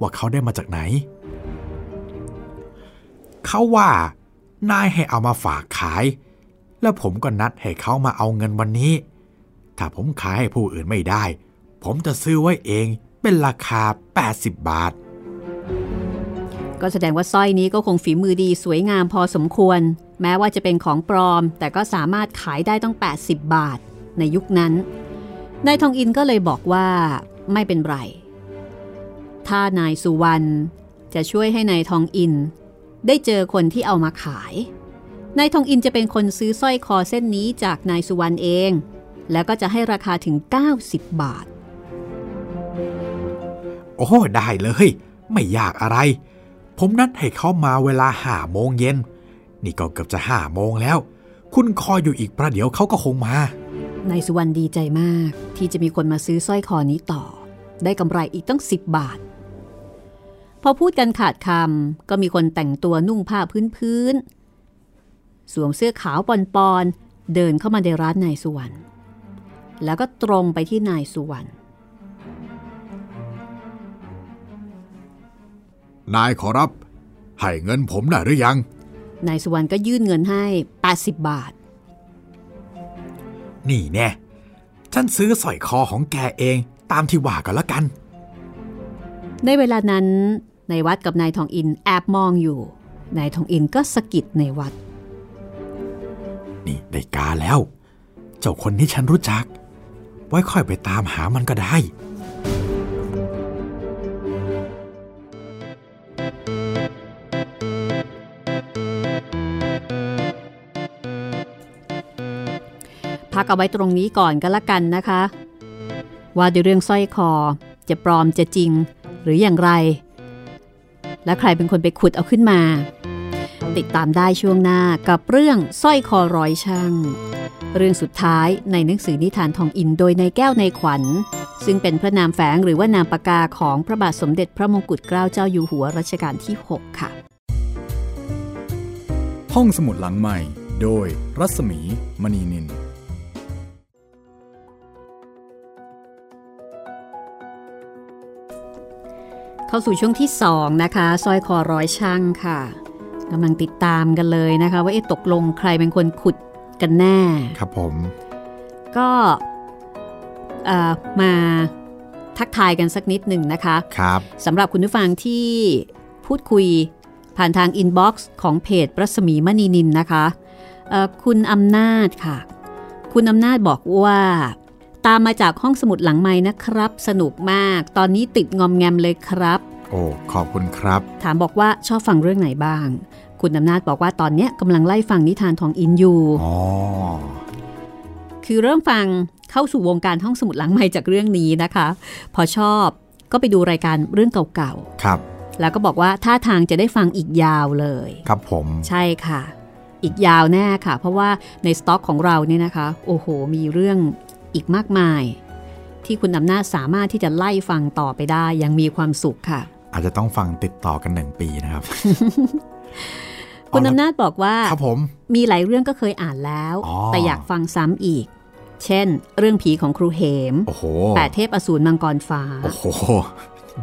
ว่าเขาได้มาจากไหน เขาว่านายให้เอามาฝากขาย แล้วผมก็นัดให้เขามาเอาเงินวันนี้ ถ้าผมขายให้ผู้อื่นไม่ได้ ผมจะซื้อไว้เองเป็นราคา 80 บาท ก็แสดงว่าสร้อยนี้ก็คงฝีมือดีสวยงามพอสมควร แม้ว่าจะเป็นของปลอม แต่ก็สามารถขายได้ต้อง 80 บาท ในยุคนั้นนายทองอินก็เลยบอกว่าไม่เป็นไร ถ้านายสุวรรณจะช่วยให้นายทองอิน ได้เจอคนที่เอามาขาย นายทองอินจะเป็นคนซื้อสร้อยคอเส้นนี้จากนายสุวรรณเอง แล้วก็จะให้ราคาถึง 90 บาท โอ้ ได้เลย ไม่ยากอะไร ผมนัดให้เขามาเวลาห้าโมงเย็น นี่ก็เกือบจะห้าโมงแล้ว คุณคอยอยู่อีกประเดี๋ยวเขาก็คงมานายสุวรรณดีใจมากที่จะมีคนมาซื้อสร้อยคอนี้ต่อ ได้กำไรอีกตั้ง 10 บาท พอพูดกันขาดคำก็มีคนแต่งตัวนุ่งผ้าพื้นๆ สวมเสื้อขาวปอนๆเดินเข้ามาในร้านนายสุวรรณแล้วก็ตรงไปที่นายสุวรรณนายขอรับ ให้เงินผมได้หรือยัง นายสุวรรณก็ยื่นเงินให้ 80 บาท นี่แน่ฉันซื้อสร้อยคอของแกเองตามที่ว่ากันละกัน ในเวลานั้นนายวัดกับนายทองอินแอบมองอยู่ นายทองอินก็สะกิดในายวัด นี่ได้การแล้ว เจ้าคนที่ฉันรู้จัก ไว้ค่อยไปตามหามันก็ได้พักเอาไว้ตรงนี้ก่อนก็แล้วกันนะคะ ว่าด้วยเรื่องสร้อยคอจะปลอมจะจริง หรืออย่างไร และใครเป็นคนไปขุดเอาขึ้นมา ติดตามได้ช่วงหน้ากับเรื่องสร้อยคอร้อยช่าง เรื่องสุดท้ายในหนังสือนิทานทองอินโดยในแก้วในขวัญ ซึ่งเป็นพระนามแฝงหรือว่านามปากกาของพระบาทสมเด็จพระมงกุฎเกล้าเจ้าอยู่หัวรัชกาลที่ 6 ค่ะ ห้องสมุดหลังใหม่ โดยรัศมีมณีนินเข้าสู่ช่วงที่ 2 นะคะสร้อยคอร้อยช่างค่ะ กำลังติดตามกันเลยนะคะ ว่าเอ๊ะตกลงใครเป็นคนขุดกันแน่ ครับผม ก็เอ่อมาทักทายกันสักนิดหนึ่งนะคะครับสำหรับคุณผู้ฟังที่พูดคุยผ่านทาง inbox ของเพจรัศมีมณีนินนะคะเอ่อคุณอำนาจค่ะ คุณอำนาจบอกว่า ตามมาจากห้องสมุดหลังไมค์นะครับ สนุกมาก ตอนนี้ติดงอมแงมเลยครับ โอ้ขอบคุณครับ ถามบอกว่าชอบฟังเรื่องไหนบ้าง คุณอำนาจบอกว่าตอนเนี้ยกำลังไล่ฟังนิทานทองอินอยู่อ๋อคือเริ่มฟังเข้าสู่วงการห้องสมุดหลังไมค์จากเรื่องนี้นะคะ พอชอบก็ไปดูรายการเรื่องเก่าครับๆแล้วก็บอกว่าท่าทางจะได้ฟังอีกยาวเลย ครับผม ใช่ค่ะ อีกยาวแน่ค่ะ เพราะว่าในสต็อกของเราเนี่ยนะคะ โอ้โห มีเรื่องอีกมากมาย ที่คุณอำนาจสามารถที่จะไล่ฟังต่อไปได้อยังมีความสุขค่ะ อาจจะต้องฟังติดต่อกันหนึ่งปีนะครับ คุณอำนาจบอกว่าครับผมมีหลายเรื่องก็เคยอ่านแล้วอ๋อแต่อยากฟังซ้ำอีก เช่น เรื่องผีของครูเหมโอ้โหแปดเทพอสูรมังกรฟ้า โอ้โห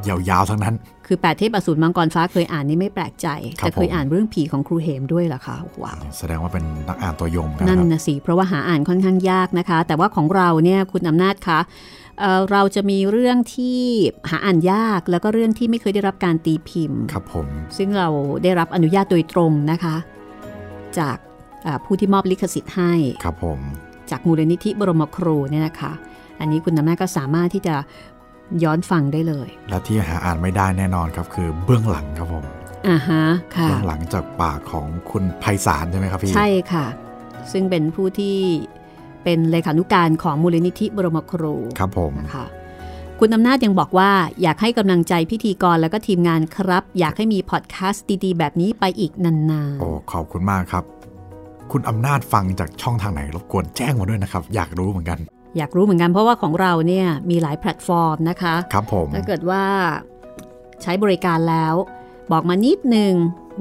ยาวๆทั้งนั้น คือแปดเทพอสูรมังกรฟ้าเคยอ่านนี่ไม่แปลกใจครับแต่เคยผมอ่านเรื่องผีของครูเหมด้วยเหรอคะว้าวแสดงว่าเป็นนักอ่านตัวยงกันนั่นครับนะสิเพราะว่าหาอ่านค่อนข้างยากนะคะ แต่ว่าของเราเนี่ยคุณอำนาจคะเอ่อเราจะมีเรื่องที่หาอ่านยากแล้วก็เรื่องที่ไม่เคยได้รับการตีพิมพ์ ครับผม ซึ่งเราได้รับอนุญาตโดยตรงนะคะ จากอ่าผู้ที่มอบลิขสิทธิ์ให้ ครับผม จากมูลนิธิบรมครูเนี่ยนะคะ อันนี้คุณอำนาจก็สามารถที่จะ ย้อนฟังได้เลย และที่หาอ่านไม่ได้แน่นอนครับคือเบื้องหลังครับผมอ่าฮะค่ะเบื้องหลังจากปากของคุณไพศาลใช่ไหมครับพี่ ใช่ค่ะ ซึ่งเป็นผู้ที่เป็นเลขานุการของมูลนิธิบรมครูครับผมนะคะคุณอำนาจยังบอกว่าอยากให้กำลังใจพิธีกรแล้วก็ทีมงานครับ อยากให้มีพอดแคสต์ดีๆ แบบนี้ไปอีกนานโอ้ขอบคุณมากครับ คุณอำนาจฟังจากช่องทางไหนรบกวนแจ้งมาด้วยนะครับ อยากรู้เหมือนกันๆ อยากรู้เหมือนกันเพราะว่าของเราเนี่ยมีหลายแพลตฟอร์มนะคะครับผมถ้าเกิดว่าใช้บริการแล้ว บอกมานิดนึง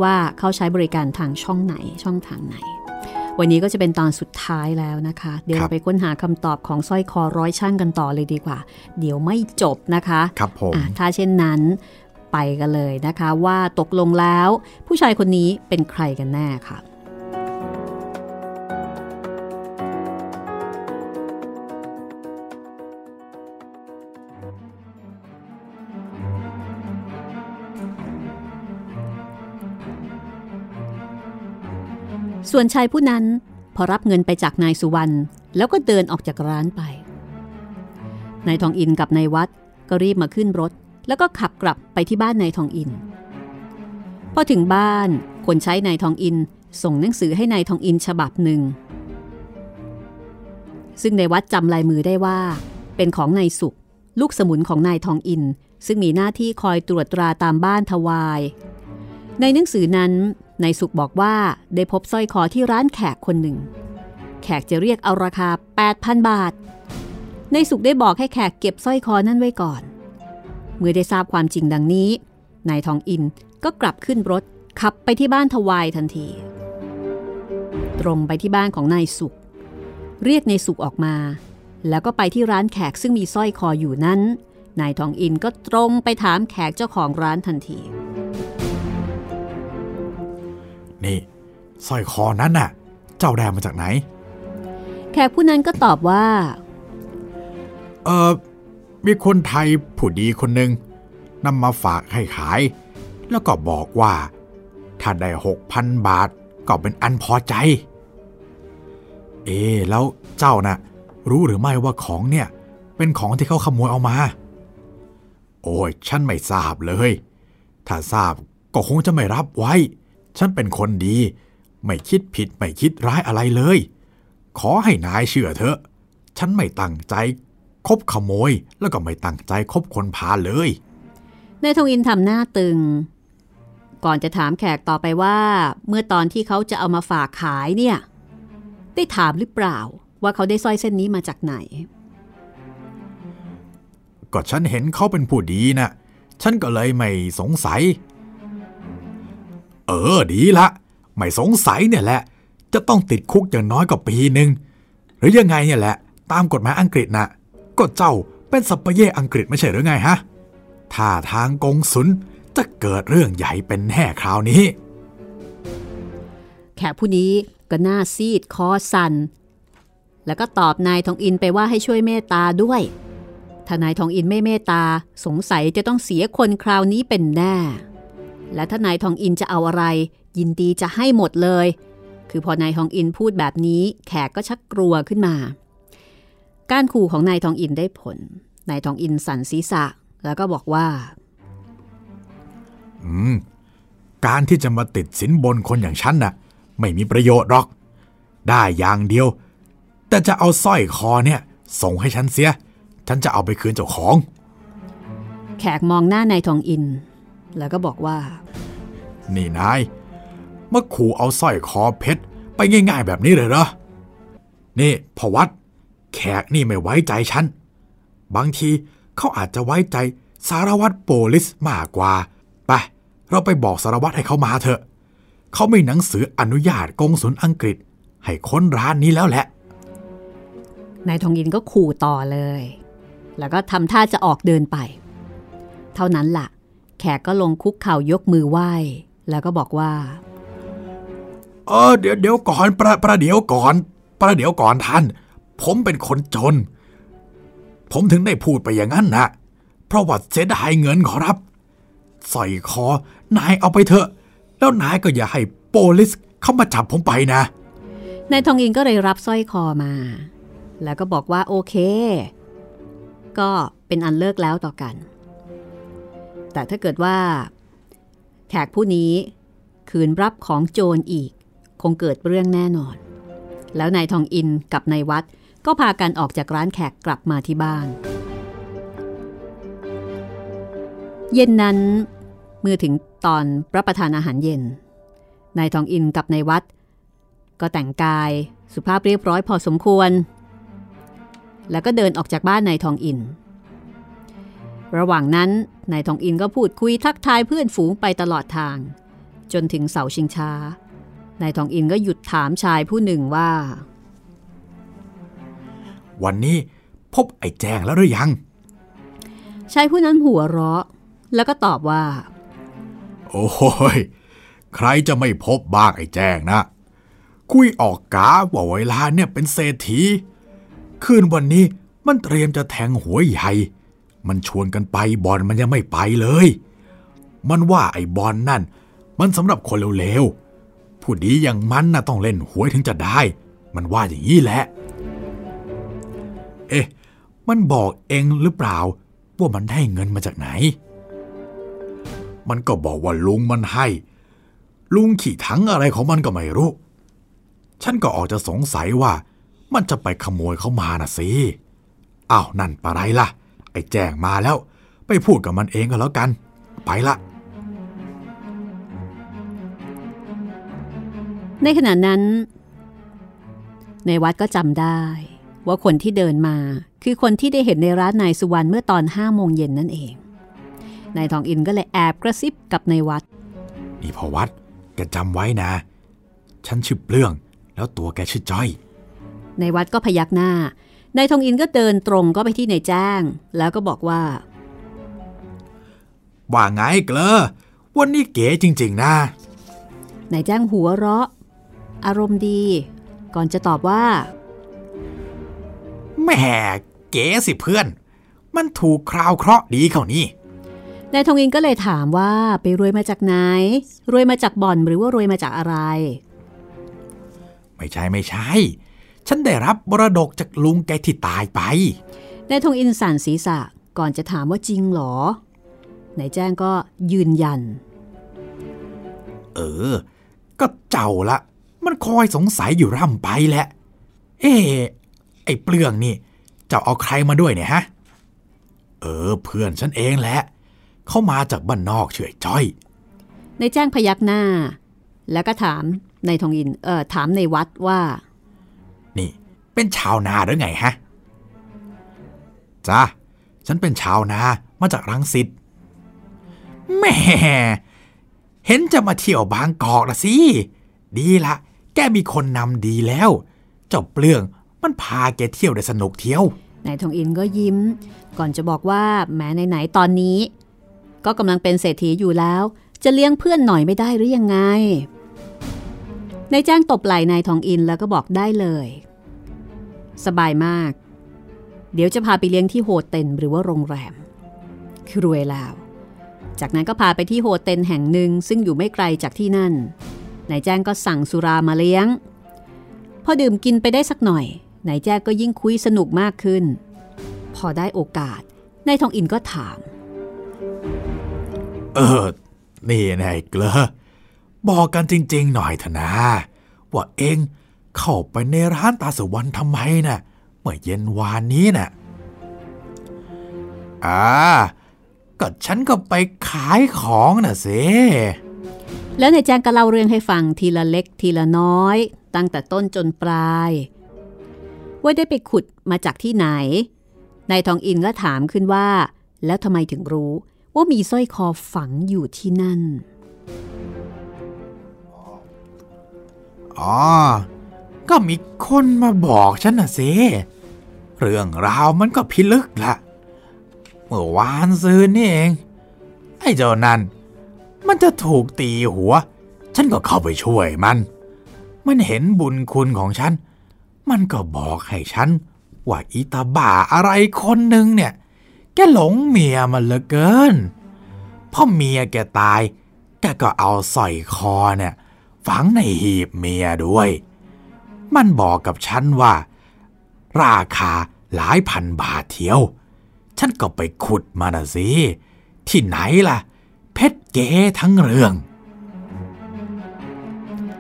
ว่าเขาใช้บริการทางช่องไหนช่องทางไหน วันนี้ก็จะเป็นตอนสุดท้ายแล้วนะคะ เดี๋ยวเราไปค้นหาคำตอบของสร้อยคอร้อยช่างกันต่อเลยดีกว่า เดี๋ยวไม่จบนะคะครับผมอะถ้าเช่นนั้นไปกันเลยนะคะ ว่าตกลงแล้วผู้ชายคนนี้เป็นใครกันแน่ค่ะ ส่วนชายผู้นั้นพอรับเงินไปจากนายสุวรรณแล้วก็เดินออกจากร้านไป นายทองอินกับนายวัดก็รีบมาขึ้นรถ แล้วก็ขับกลับไปที่บ้านนายทองอิน พอถึงบ้านคนใช้นายทองอินส่งหนังสือให้นายทองอินฉบับหนึ่ง ซึ่งในายวัดจำลายมือได้ว่า เป็นของนายสุข ลูกสมุนของนายทองอิน ซึ่งมีหน้าที่คอยตรวจตราตามบ้านทวาย ในหนังสือนั้น นายสุขบอกว่าได้พบสร้อยคอที่ร้านแขกคนหนึ่ง แขกจะเรียกเอาราคา 8,000 บาทในสุขได้บอกให้แขกเก็บสร้อยคอนั่นไว้ก่อน เมื่อได้ทราบความจริงดังนี้ นายทองอินก็กลับขึ้นรถขับไปที่บ้านทวายทันที ตรงไปที่บ้านของนายสุข เรียกนายสุขออกมา แล้วก็ไปที่ร้านแขกซึ่งมีสร้อยคออยู่นั้น นายทองอินก็ตรงไปถามแขกเจ้าของร้านทันที นี่สร้อยคอนั้นน่ะ เจ้าได้มาจากไหน แขกผู้นั้นก็ตอบว่า เออมีคนไทยผู้ดีคนหนึ่งนำมาฝากให้ขาย แล้วก็บอกว่า ถ้าได้หกพันบาทก็เป็นอันพอใจ เอ๊ะแล้วเจ้าน่ะ รู้หรือไม่ว่าของเนี่ย เป็นของที่เขาขโมยเอามา โอ้ย ฉันไม่ทราบเลย ถ้าทราบก็คงจะไม่รับไว้ ฉันเป็นคนดี ไม่คิดผิดไม่คิดร้ายอะไรเลย ขอให้นายเชื่อเถอะ ฉันไม่ตั้งใจคบขโมย แล้วก็ไม่ตั้งใจคบคนพาลเลยนายทองอินทำหน้าตึง ก่อนจะถามแขกต่อไปว่า เมื่อตอนที่เขาจะเอามาฝากขายเนี่ย ได้ถามหรือเปล่าว่าเขาได้สร้อยเส้นนี้มาจากไหน ก็ฉันเห็นเขาเป็นผู้ดีนะฉันก็เลยไม่สงสัย เออดีละ ไม่สงสัยเนี่ยแหละ จะต้องติดคุกอย่างน้อยกว่าปีหนึ่งหรือยังไงเนี่ยแหละ ตามกฎหมายอังกฤษนะ่ะก็เจ้าเป็นสัปเย่อังกฤษไม่ใช่หรือไงฮะถ้าทางกงสุนจะเกิดเรื่องใหญ่เป็นแน่คราวนี้ แขกผู้นี้ก็หน้าซีดคอสั่นแล้วก็ตอบนายทองอินไปว่าให้ช่วยเมตตาด้วย ถ้านายทองอินไม่เมตตาสงสัยจะต้องเสียคนคราวนี้เป็นแน่ และถ้านายทองอินจะเอาอะไร ยินดีจะให้หมดเลย คือพอนายทองอินพูดแบบนี้ แขกก็ชักกลัวขึ้นมา การขู่ของนายทองอินได้ผล นายทองอินสั่นศีรษะ แล้วก็บอกว่า อืม การที่จะมาติดสินบนคนอย่างฉันน่ะ ไม่มีประโยชน์หรอก ได้อย่างเดียว แต่จะเอาสร้อยคอเนี่ย ส่งให้ฉันเสีย ฉันจะเอาไปคืนเจ้าของ แขกมองหน้านายทองอิน แล้วก็บอกว่า นี่นายมาขู่เอาสร้อยคอเพชร ไปง่าย ๆ แบบนี้เลยเหรอ นี่พอวัด แขกนี่ไม่ไว้ใจฉัน บางทีเขาอาจจะไว้ใจสารวัตรโปลิสมากกว่า ไป เราไปบอกสารวัตรให้เขามาเถอะ เขามีหนังสืออนุญาตกงสุลอังกฤษ ให้ค้นร้านนี้แล้วแหละ นายทองอินก็ขู่ต่อเลย แล้วก็ทำท่าจะออกเดินไป เท่านั้นล่ะแขแขกก็ลงคุกเข่ายกมือไหว้ แล้วก็บอกว่า เออเดี๋ยวเดี๋ยวก่อนประประเดี๋ยวก่อน ประเดี๋ยวก่อนท่าน ผมเป็นคนจน ผมถึงได้พูดไปอย่างนั้นนะเพราะว่าเสียดายเงินขอรับใส่คอนายเอาไปเถอะ แล้วนายก็อย่าให้โปลิสเข้ามาจับผมไปนะนายทองอินก็เลยรับสร้อยคอมา แล้วก็บอกว่าโอเค ก็เป็นอันเลิกแล้วต่อกัน แต่ถ้าเกิดว่า แขกผู้นี้ขืนรับของโจรอีก คงเกิดเรื่องแน่นอน แล้วนายทองอินกับนายวัดก็พากันออกจากร้านแขกกลับมาที่บ้าน เย็นนั้นเมื่อถึงตอนรับประทานอาหารเย็นนายทองอินกับนายวัด ก็แต่งกายสุภาพเรียบร้อยพอสมควร แล้วก็เดินออกจากบ้านนายทองอิน ระหว่างนั้น นายทองอินก็พูดคุยทักทายเพื่อนฝูงไปตลอดทาง จนถึงเสาชิงช้านายทองอินก็หยุดถามชายผู้หนึ่งว่า วันนี้พบไอ้แจงแล้วหรือยัง ชายผู้นั้นหัวเราะ แล้วก็ตอบว่า โอ้ยใครจะไม่พบบ้างไอ้แจ้งนะ คุยออกกาว่าเวลาเนี่ยเป็นเศรษฐีคืนวันนี้มันเตรียมจะแทงหัวใหญ่ มันชวนกันไปบอลมันยังไม่ไปเลย มันว่าไอ้บอลนั่น มันสำหรับคนเร็วๆ ผู้ดีอย่างมันน่ะต้องเล่นหวยถึงจะได้ มันว่าอย่างนี้แหละ เอ๊ะ มันบอกเองหรือเปล่า ว่ามันได้เงินมาจากไหน มันก็บอกว่าลุงมันให้ ลุงขี่ถังอะไรของมันก็ไม่รู้ ฉันก็ออกจะสงสัยว่า มันจะไปขโมยเขามาน่ะสิ อ้าวนั่นปะไรล่ะ ไอ้แจ้งมาแล้ว ไปพูดกับมันเองก็แล้วกัน ไปละ ในขณะนั้น ในวัดก็จำได้ ว่าคนที่เดินมาคือคนที่ได้เห็นในร้านนายสุวรรณเมื่อตอนห้าโมงเย็นนั่นเองนายทองอินก็เลยแอบกระซิบกับในวัด นี่พอวัดแกจำไว้นะ ฉันชื่อเปลื้อง แล้วตัวแกชื่อจ้อยในวัดก็พยักหน้า นายทองอินก็เดินตรงก็ไปที่นายแจ้งแล้วก็บอกว่า ว่าไงเกลอวันนี้เก๋จริง ๆ นะนายแจ้งหัวเราะ อารมณ์ดี ก่อนจะตอบว่าแหม่เก๋สิเพื่อน มันถูกคราวเคราะห์ดีเขานี่นายทองอินก็เลยถามว่าไปรวยมาจากไหน รวยมาจากบ่อนหรือว่ารวยมาจากอะไร ไม่ใช่ไม่ใช่ ฉันได้รับบรดกจากลุงแกที่ตายไปนายทองอินสั่นศีรษะก่อนจะถามว่าจริงเหรอนายแจ้งก็ยืนยัน เออ ก็เจ้าละ มันคอยสงสัยอยู่ร่ำไปแหละ เอ๊ะไอ้เปลืองนี่ เจ้าเอาใครมาด้วยเนี่ยฮะ เออ เพื่อนฉันเองแหละ เขามาจากบ้านนอกเฉยจ้อยนายแจ้งพยักหน้า แล้วก็ถามนายทองอิน เอ่อถามในวัดว่านี่ เป็นชาวนาหรือไงฮะจ้าฉันเป็นชาวนามาจากรังสิตแม่เห็นจะมาเที่ยวบางกอกละสิ ดีละ แกมีคนนำดีแล้วจ้าเปลืองมันพาแกเที่ยวได้สนุกเที่ยวนายทองอินก็ยิ้ม ก่อนจะบอกว่าแหมไหนๆตอนนี้ ก็กำลังเป็นเศรษฐีอยู่แล้ว จะเลี้ยงเพื่อนหน่อยไม่ได้หรือยังไงนายแจ้งตบไหล่นายทองอินแล้วก็บอกได้เลย สบายมาก เดี๋ยวจะพาไปเลี้ยงที่ hotel หรือว่าโรงแรม คือรวยแล้ว จากนั้นก็พาไปที่ hotel แห่งหนึ่งซึ่งอยู่ไม่ไกลจากที่นั่น นายแจ้งก็สั่งสุรามาเลี้ยง พอดื่มกินไปได้สักหน่อย นายแจ้งก็ยิ่งคุยสนุกมากขึ้น พอได้โอกาส นายทองอินก็ถาม เออ นี่นายเกลอบอกกันจริง ๆ หน่อยเถอะนะ ว่าเองเข้าไปในร้านตาสวรรค์ทำไมนะ่ะเมื่อเย็นวานนี้น่ะอ่าก็ฉันก็ไปขายของน่ะสิแล้วนายแจ้งก็เล่าเรื่องให้ฟังทีละเล็กทีละน้อย ตั้งแต่ต้นจนปลาย ว่าได้ไปขุดมาจากที่ไหนนายทองอินก็ถามขึ้นว่า แล้วทำไมถึงรู้ว่ามีสร้อยคอฝังอยู่ที่นั่น อ๋อ ก็มีคนมาบอกฉันน่ะสิเรื่องราวมันก็พิลึกละเมื่อวานซืนนี่เอง ไอ้เจ้านั่น มันจะถูกตีหัว ฉันก็เข้าไปช่วยมัน มันเห็นบุญคุณของฉัน มันก็บอกให้ฉัน ว่าอีตาบ่าอะไรคนหนึ่งเนี่ย แกหลงเมียมันเหลือเกินพ่อเมียแกตาย แกก็เอาสร้อยคอเนี่ย ฝังในหีบเมียด้วย มันบอกกับฉันว่า ราคาหลายพันบาทเทียว ฉันก็ไปขุดมาน่ะสิ ที่ไหนล่ะ เพชรเก๋ทั้งเรื่อง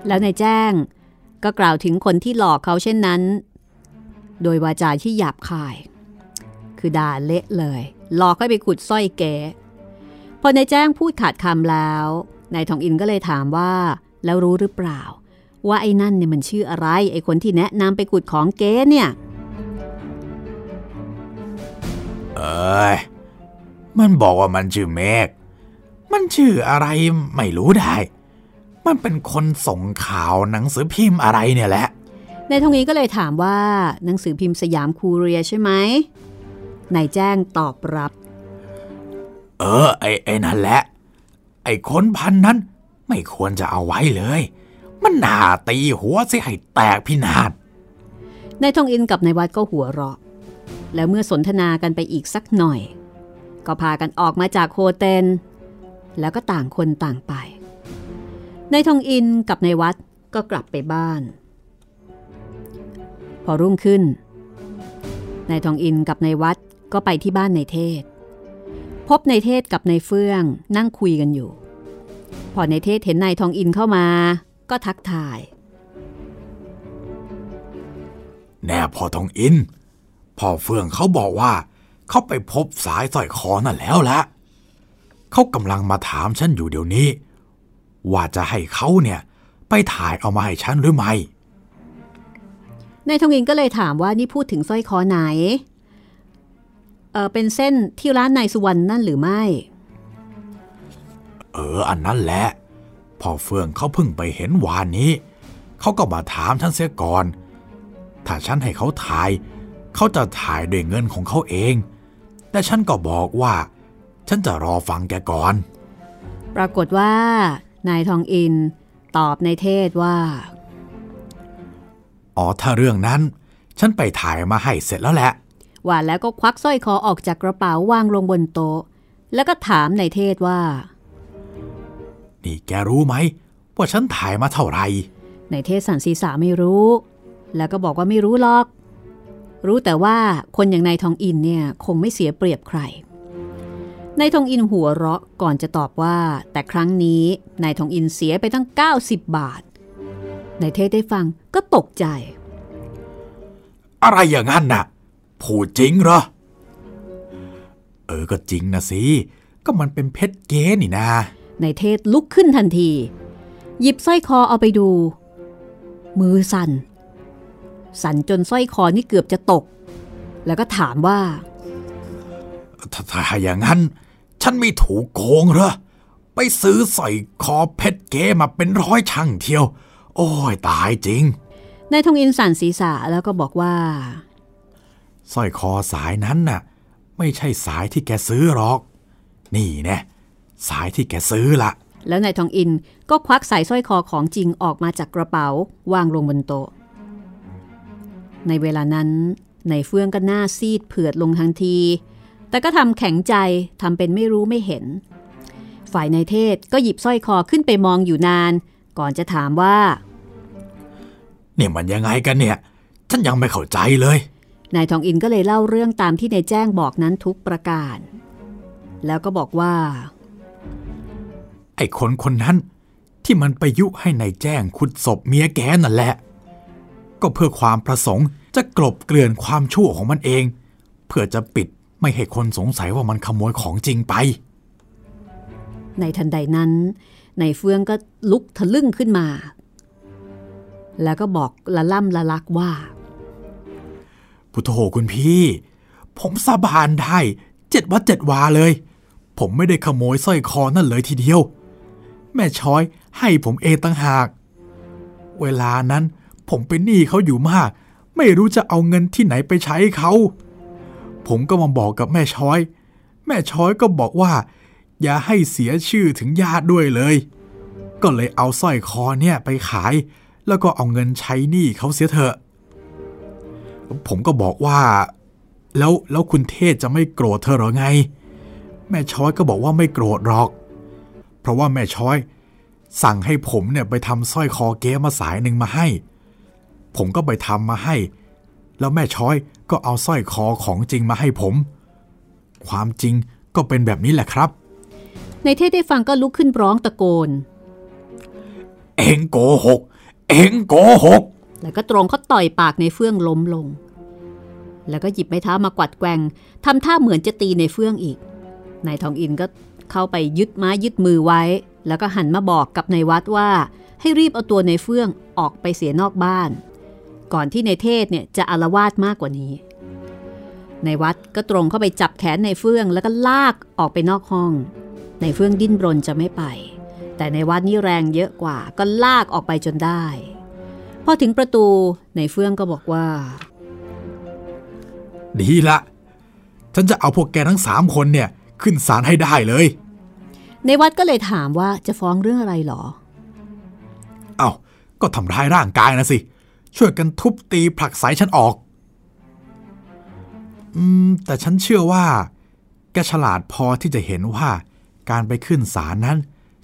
แล้วนายแจ้งก็กล่าวถึงคนที่หลอกเขาเช่นนั้น โดยวาจาที่หยาบคาย คือด่าเละเลย หลอกให้ไปขุดสร้อยเก๋พอนายแจ้งพูดขาดคำแล้วนายทองอินก็เลยถามว่า แล้วรู้หรือเปล่า ว่าไอ้นั่นเนี่ยมันชื่ออะไร ไอ้คนที่แนะนำไปขุดของเก๋เนี่ย เอ้ย มันบอกว่ามันชื่อเมฆมันชื่ออะไรไม่รู้ได้ มันเป็นคนส่งข่าวหนังสือพิมพ์อะไรเนี่ยแหละนายทองอินก็เลยถามว่าหนังสือพิมพ์สยามคูเรียใช่ไหมนายแจ้งตอบรับ เออ ไอ้ไอ้นั่นแหละ ไอ้คนพันนั้นไม่ควรจะเอาไว้เลย มันหนาตีหัวเสียให้แตกพินาศนายทองอินกับนายวัดก็หัวเราะ แล้วเมื่อสนทนากันไปอีกสักหน่อย ก็พากันออกมาจากโฮเทลแล้วก็ต่างคนต่างไปนายทองอินกับนายวัดก็กลับไปบ้าน พอรุ่งขึ้นนายทองอินกับนายวัดก็ไปที่บ้านนายเทศ พบนายเทศกับนายเฟื่องนั่งคุยกันอยู่ พอนายเทศเห็นนายทองอินเข้ามา ก็ทักทาย แน่พอทองอิน พ่อเฟื่องเขาบอกว่า เขาไปพบสายสร้อยคอนั่นแล้วละเขากำลังมาถามฉันอยู่เดี๋ยวนี้ ว่าจะให้เขาเนี่ย ไปถ่ายเอามาให้ฉันหรือไม่นายทองอินก็เลยถามว่านี่พูดถึงสร้อยคอไหน เออเป็นเส้นที่ร้านนายสุวรรณนั่นหรือไม่ เออ อันนั้นแหละ พ่อเฟื่องเขาเพิ่งไปเห็นวานนี้ เขาก็มาถามฉันเสียก่อน ถ้าฉันให้เขาถ่าย เขาจะถ่ายด้วยเงินของเขาเอง แต่ฉันก็บอกว่า ฉันจะรอฟังแกก่อน ปรากฏว่านายทองอินตอบนายเทศว่า อ๋อถ้าเรื่องนั้น ฉันไปถ่ายมาให้เสร็จแล้วแหละ ว่าแล้วก็ควักสร้อยคอออกจากกระเป๋าวางลงบนโต๊ะ แล้วก็ถามนายเทศว่า นี่แกรู้ไหม ว่าฉันถ่ายมาเท่าไหร่นายเทศสันศีรษะไม่รู้ แล้วก็บอกว่าไม่รู้หรอก รู้แต่ว่าคนอย่างนายทองอินเนี่ยคงไม่เสียเปรียบใครนายทองอินหัวเราะก่อนจะตอบว่า แต่ครั้งนี้นายทองอินเสียไปตั้ง 90 บาทนายเทศได้ฟังก็ตกใจ อะไรอย่างนั้นน่ะพูดจริงเหรอ เออก็จริงนะสิ ก็มันเป็นเพชรเก๋นี่นานายเทศลุกขึ้นทันที หยิบสร้อยคอเอาไปดู มือสั่น สั่นจนสร้อยคอนี่เกือบจะตก แล้วก็ถามว่าถ้าถ้าอย่างนั้น ฉันไม่ถูกโกงเหรอ ไปซื้อสร้อยคอเพชรเก๋มาเป็นร้อยช่างเที่ยว โอ้ยตายจริง นายทองอินสั่นศีรษะแล้วก็บอกว่าสร้อยคอสายนั้นน่ะ ไม่ใช่สายที่แกซื้อหรอก นี่แน่ สายที่แกซื้อละแล้วนายทองอินก็ควักสายสร้อยคอของจริงออกมาจากกระเป๋าวางลงบนโต๊ะ ในเวลานั้นนายเฟื่องก็หน้าซีดเผือดลงทันที แต่ก็ทำแข็งใจทำเป็นไม่รู้ไม่เห็น ฝ่ายนายเทศก็หยิบสร้อยคอขึ้นไปมองอยู่นาน ก่อนจะถามว่า เนี่ยมันยังไงกันเนี่ย ฉันยังไม่เข้าใจเลย นายทองอินก็เลยเล่าเรื่องตามที่นายแจ้งบอกนั้นทุกประการ แล้วก็บอกว่า ไอ้คนคนนั้นที่มันไปยุให้ในายแจ้งขุดศพเมียแกนั่นแหละ ก็เพื่อความประสงค์จะกลบเกลื่อนความชั่วของมันเอง เพื่อจะปิดไม่ให้คนสงสัยว่ามันขโมยของจริงไป ในทันใดนั้นนายเฟื่องก็ลุกทะลึ่งขึ้นมา แล้วก็บอกละล่ำละลักว่า พุทโธคุณพี่ ผมสาบานได้เจ็ดวัดเจ็ดวาเลย ผมไม่ได้ขโมยสร้อยคอนั่นเลยทีเดียว แม่ช้อยให้ผมเองตั้งหาก เวลานั้นผมเป็นหนี้เขาอยู่มาก ไม่รู้จะเอาเงินที่ไหนไปใช้เขา ผมก็มาบอกกับแม่ช้อย แม่ช้อยก็บอกว่า อย่าให้เสียชื่อถึงญาติด้วยเลย ก็เลยเอาสร้อยคอเนี่ยไปขาย แล้วก็เอาเงินใช้หนี้เขาเสียเถอะ ผมก็บอกว่า แล้วแล้วคุณเทศจะไม่โกรธเธอหรอไง แม่ช้อยก็บอกว่าไม่โกรธหรอก เพราะว่าแม่ช้อย สั่งให้ผมเนี่ยไปทำสร้อยคอเก๊มาสายหนึ่งมาให้ ผมก็ไปทำมาให้ แล้วแม่ช้อยก็เอาสร้อยคอของจริงมาให้ผม ความจริงก็เป็นแบบนี้แหละครับ ในเทศได้ฟังก็ลุกขึ้นร้องตะโกน เอ็งโกหก เอ็งโกหก แล้วก็ตรงเขาต่อยปากในเฟื่องล้มลง แล้วก็หยิบไม้เท้ามากวัดแกว่งทำท่าเหมือนจะตีในเฟื่องอีกนายทองอินก็ เข้าไปยึดไม้ยึดมือไว้ แล้วก็หันมาบอกกับนายวัดว่า ให้รีบเอาตัวในเฟื่องออกไปเสียนอกบ้าน ก่อนที่ในเทศเนี่ยจะอารวาสมากกว่านี้ ในวัดก็ตรงเข้าไปจับแขนในเฟื่องแล้วก็ลากออกไปนอกห้อง ในเฟื่องดิ้นรนจะไม่ไป แต่ในวัดนี่แรงเยอะกว่า ก็ลากออกไปจนได้พอถึงประตูในเฟื่องก็บอกว่า ดีละฉันจะเอาพวกแกทั้งสามคนเนี่ย ขึ้นศาลให้ได้เลย ในวัดก็เลยถามว่าจะฟ้องเรื่องอะไรหรอ เอา้าก็ทำร้ายร่างกายนะสิ ช่วยกันทุบตีผลักไสฉันออก อืม แต่ฉันเชื่อว่า แกฉลาดพอที่จะเห็นว่า การไปขึ้นศาลนั้น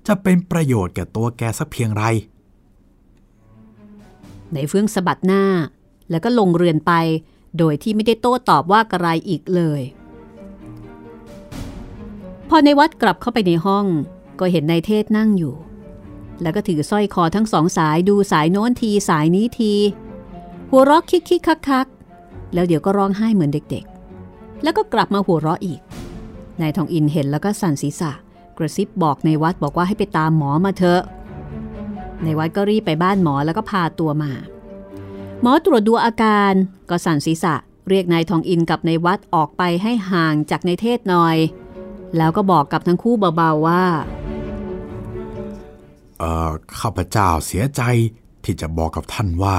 จะเป็นประโยชน์แก่ตัวแกสักเพียงไร ในเฟื่องสะบัดหน้า แล้วก็ลงเรือนไป โดยที่ไม่ได้โต้ตอบว่ากระไรอีกเลย พอในวัดกลับเข้าไปในห้อง ก็เห็นนายเทศนั่งอยู่ แล้วก็ถือสร้อยคอทั้งสองสายดูสายโน้นทีสายนี้ที หัวเราะคิกคิกคักคักแล้วเดี๋ยวก็ร้องไห้เหมือนเด็กๆ แล้วก็กลับมาหัวเราะอีก นายทองอินเห็นแล้วก็สั่นศีรษะ กระซิบบอกในวัดบอกว่าให้ไปตามหมอมาเถอะ ในวัดก็รีบไปบ้านหมอแล้วก็พาตัวมา หมอตรวจดูอาการก็สั่นศีรษะ เรียกนายทองอินกับในวัดออกไปให้ห่างจากในเทศหน่อย แล้วก็บอกกับทั้งคู่เบาๆว่า เอ่อ ข้าพเจ้าเสียใจที่จะบอกกับท่านว่า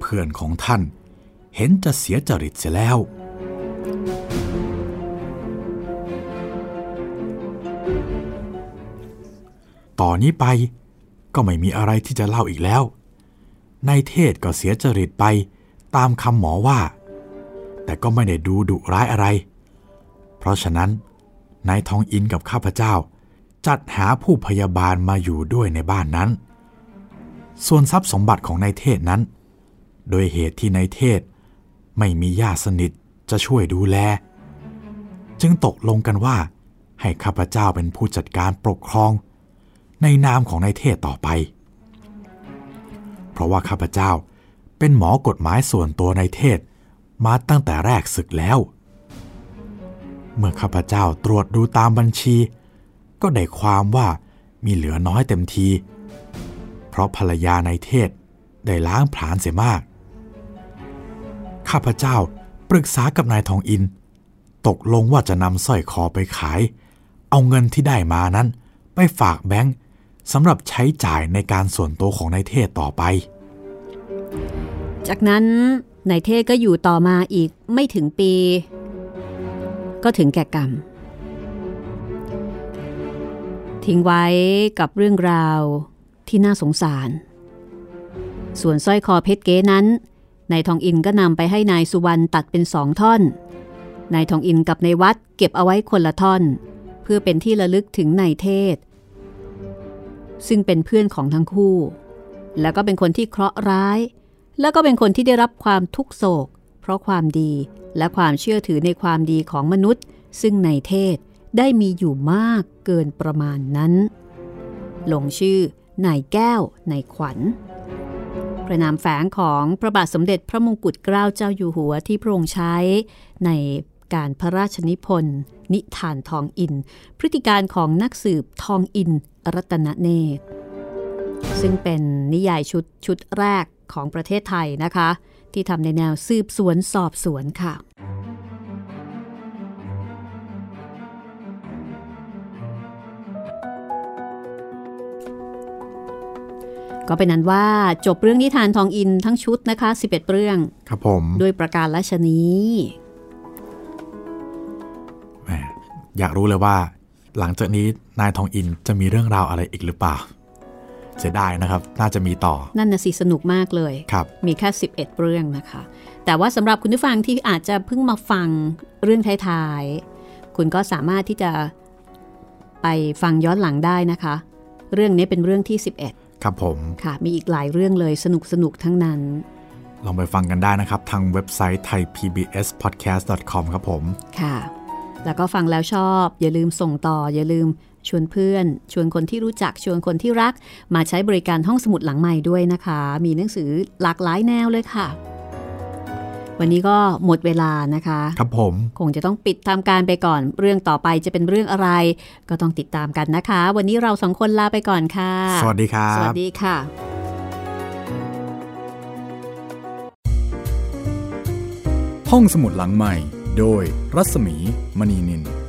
เพื่อนของท่านเห็นจะเสียจริตเสียแล้ว ต่อนนี้ไปก็ไม่มีอะไรที่จะเล่าอีกแล้ว นายเทศก็เสียจริตไปตามคำหมอว่า แต่ก็ไม่ได้ดูดุร้ายอะไร เพราะฉะนั้น นายทองอินกับข้าพเจ้า จัดหาผู้พยาบาลมาอยู่ด้วยในบ้านนั้น ส่วนทรัพย์สมบัติของนายเทศนั้น โดยเหตุที่นายเทศไม่มีญาติสนิทจะช่วยดูแล จึงตกลงกันว่า ให้ข้าพเจ้าเป็นผู้จัดการปกครอง ในนามของนายเทศต่อไป เพราะว่าข้าพเจ้าเป็นหมอกฎหมายส่วนตัวนายเทศมาตั้งแต่แรกศึกแล้ว เมื่อข้าพเจ้าตรวจดูตามบัญชี ก็ได้ความว่ามีเหลือน้อยเต็มที เพราะภรรยาในเทศได้ล้างผลาญเสียมาก ข้าพเจ้าปรึกษากับนายทองอิน ตกลงว่าจะนำสร้อยคอไปขาย เอาเงินที่ได้มานั้น ไปฝากแบงค์สำหรับใช้จ่ายในการส่วนตัวของนายเทศต่อไป จากนั้นนายเทศก็อยู่ต่อมาอีกไม่ถึงปี ก็ถึงแก่กรรม ทิ้งไว้กับเรื่องราวที่น่าสงสาร ส่วนสร้อยคอเพชรเก๋นั้นนายทองอินก็นำไปให้นายสุวรรณตัดเป็นสองท่อนนายทองอินกับนายวัดเก็บเอาไว้คนละท่อน เพื่อเป็นที่ระลึกถึงนายเทศ ซึ่งเป็นเพื่อนของทั้งคู่ แล้วก็เป็นคนที่เคราะห์ร้าย แล้วก็เป็นคนที่ได้รับความทุกโศก เพราะความดีและความเชื่อถือในความดีของมนุษย์ ซึ่งในเทศได้มีอยู่มากเกินประมาณนั้นลงชื่อนายแก้วนายขวัญประนามแฝงของพระบาทสมเด็จพระมงกุฎเกล้าเจ้าอยู่หัวที่พระองค์ใช้ในการพระราชนิพนธ์นิทานทองอิน พฤติการของนักสืบทองอิน รัตนเนตร ซึ่งเป็นนิยายชุดชุดแรกของประเทศไทยนะคะ ที่ทำในแนวสืบสวนสอบสวนค่ะก็เป็นนั้นว่าจบเรื่องนิทานทองอินทั้งชุดนะคะ 11 เรื่อง ครับผมด้วยประการละชนี้แหมอยากรู้เลยว่า หลังจากนี้นายทองอินจะมีเรื่องราวอะไรอีกหรือเปล่า เสียดายนะครับ น่าจะมีต่อ นั่นน่ะสิสนุกมากเลยครับมีแค่ 11 เรื่องนะคะ แต่ว่าสำหรับคุณผู้ฟังที่อาจจะเพิ่งมาฟังเรื่องท้ายๆ คุณก็สามารถที่จะไปฟังย้อนหลังได้นะคะ เรื่องนี้เป็นเรื่องที่ครับผม11ค่ะ มีอีกหลายเรื่องเลยสนุกสนุกๆทั้งนั้น ลองไปฟังกันได้นะครับ ทางเว็บไซต์ thaipbspodcast.com ครับผม ค่ะ แล้วก็ฟังแล้วชอบ อย่าลืมส่งต่ออย่าลืม ชวนเพื่อน ชวนคนที่รู้จักชวนคนที่รัก มาใช้บริการห้องสมุดหลังใหม่ด้วยนะคะ มีหนังสือหลากหลายแนวเลยค่ะ วันนี้ก็หมดเวลานะคะ ครับผมคงจะต้องปิดทำการไปก่อน เรื่องต่อไปจะเป็นเรื่องอะไร ก็ต้องติดตามกันนะคะ วันนี้เราสองคนลาไปก่อนค่ะ สวัสดีครัสวับสดีค่ะ ห้องสมุดหลังใหม่ โดยรัศมีมณีนิน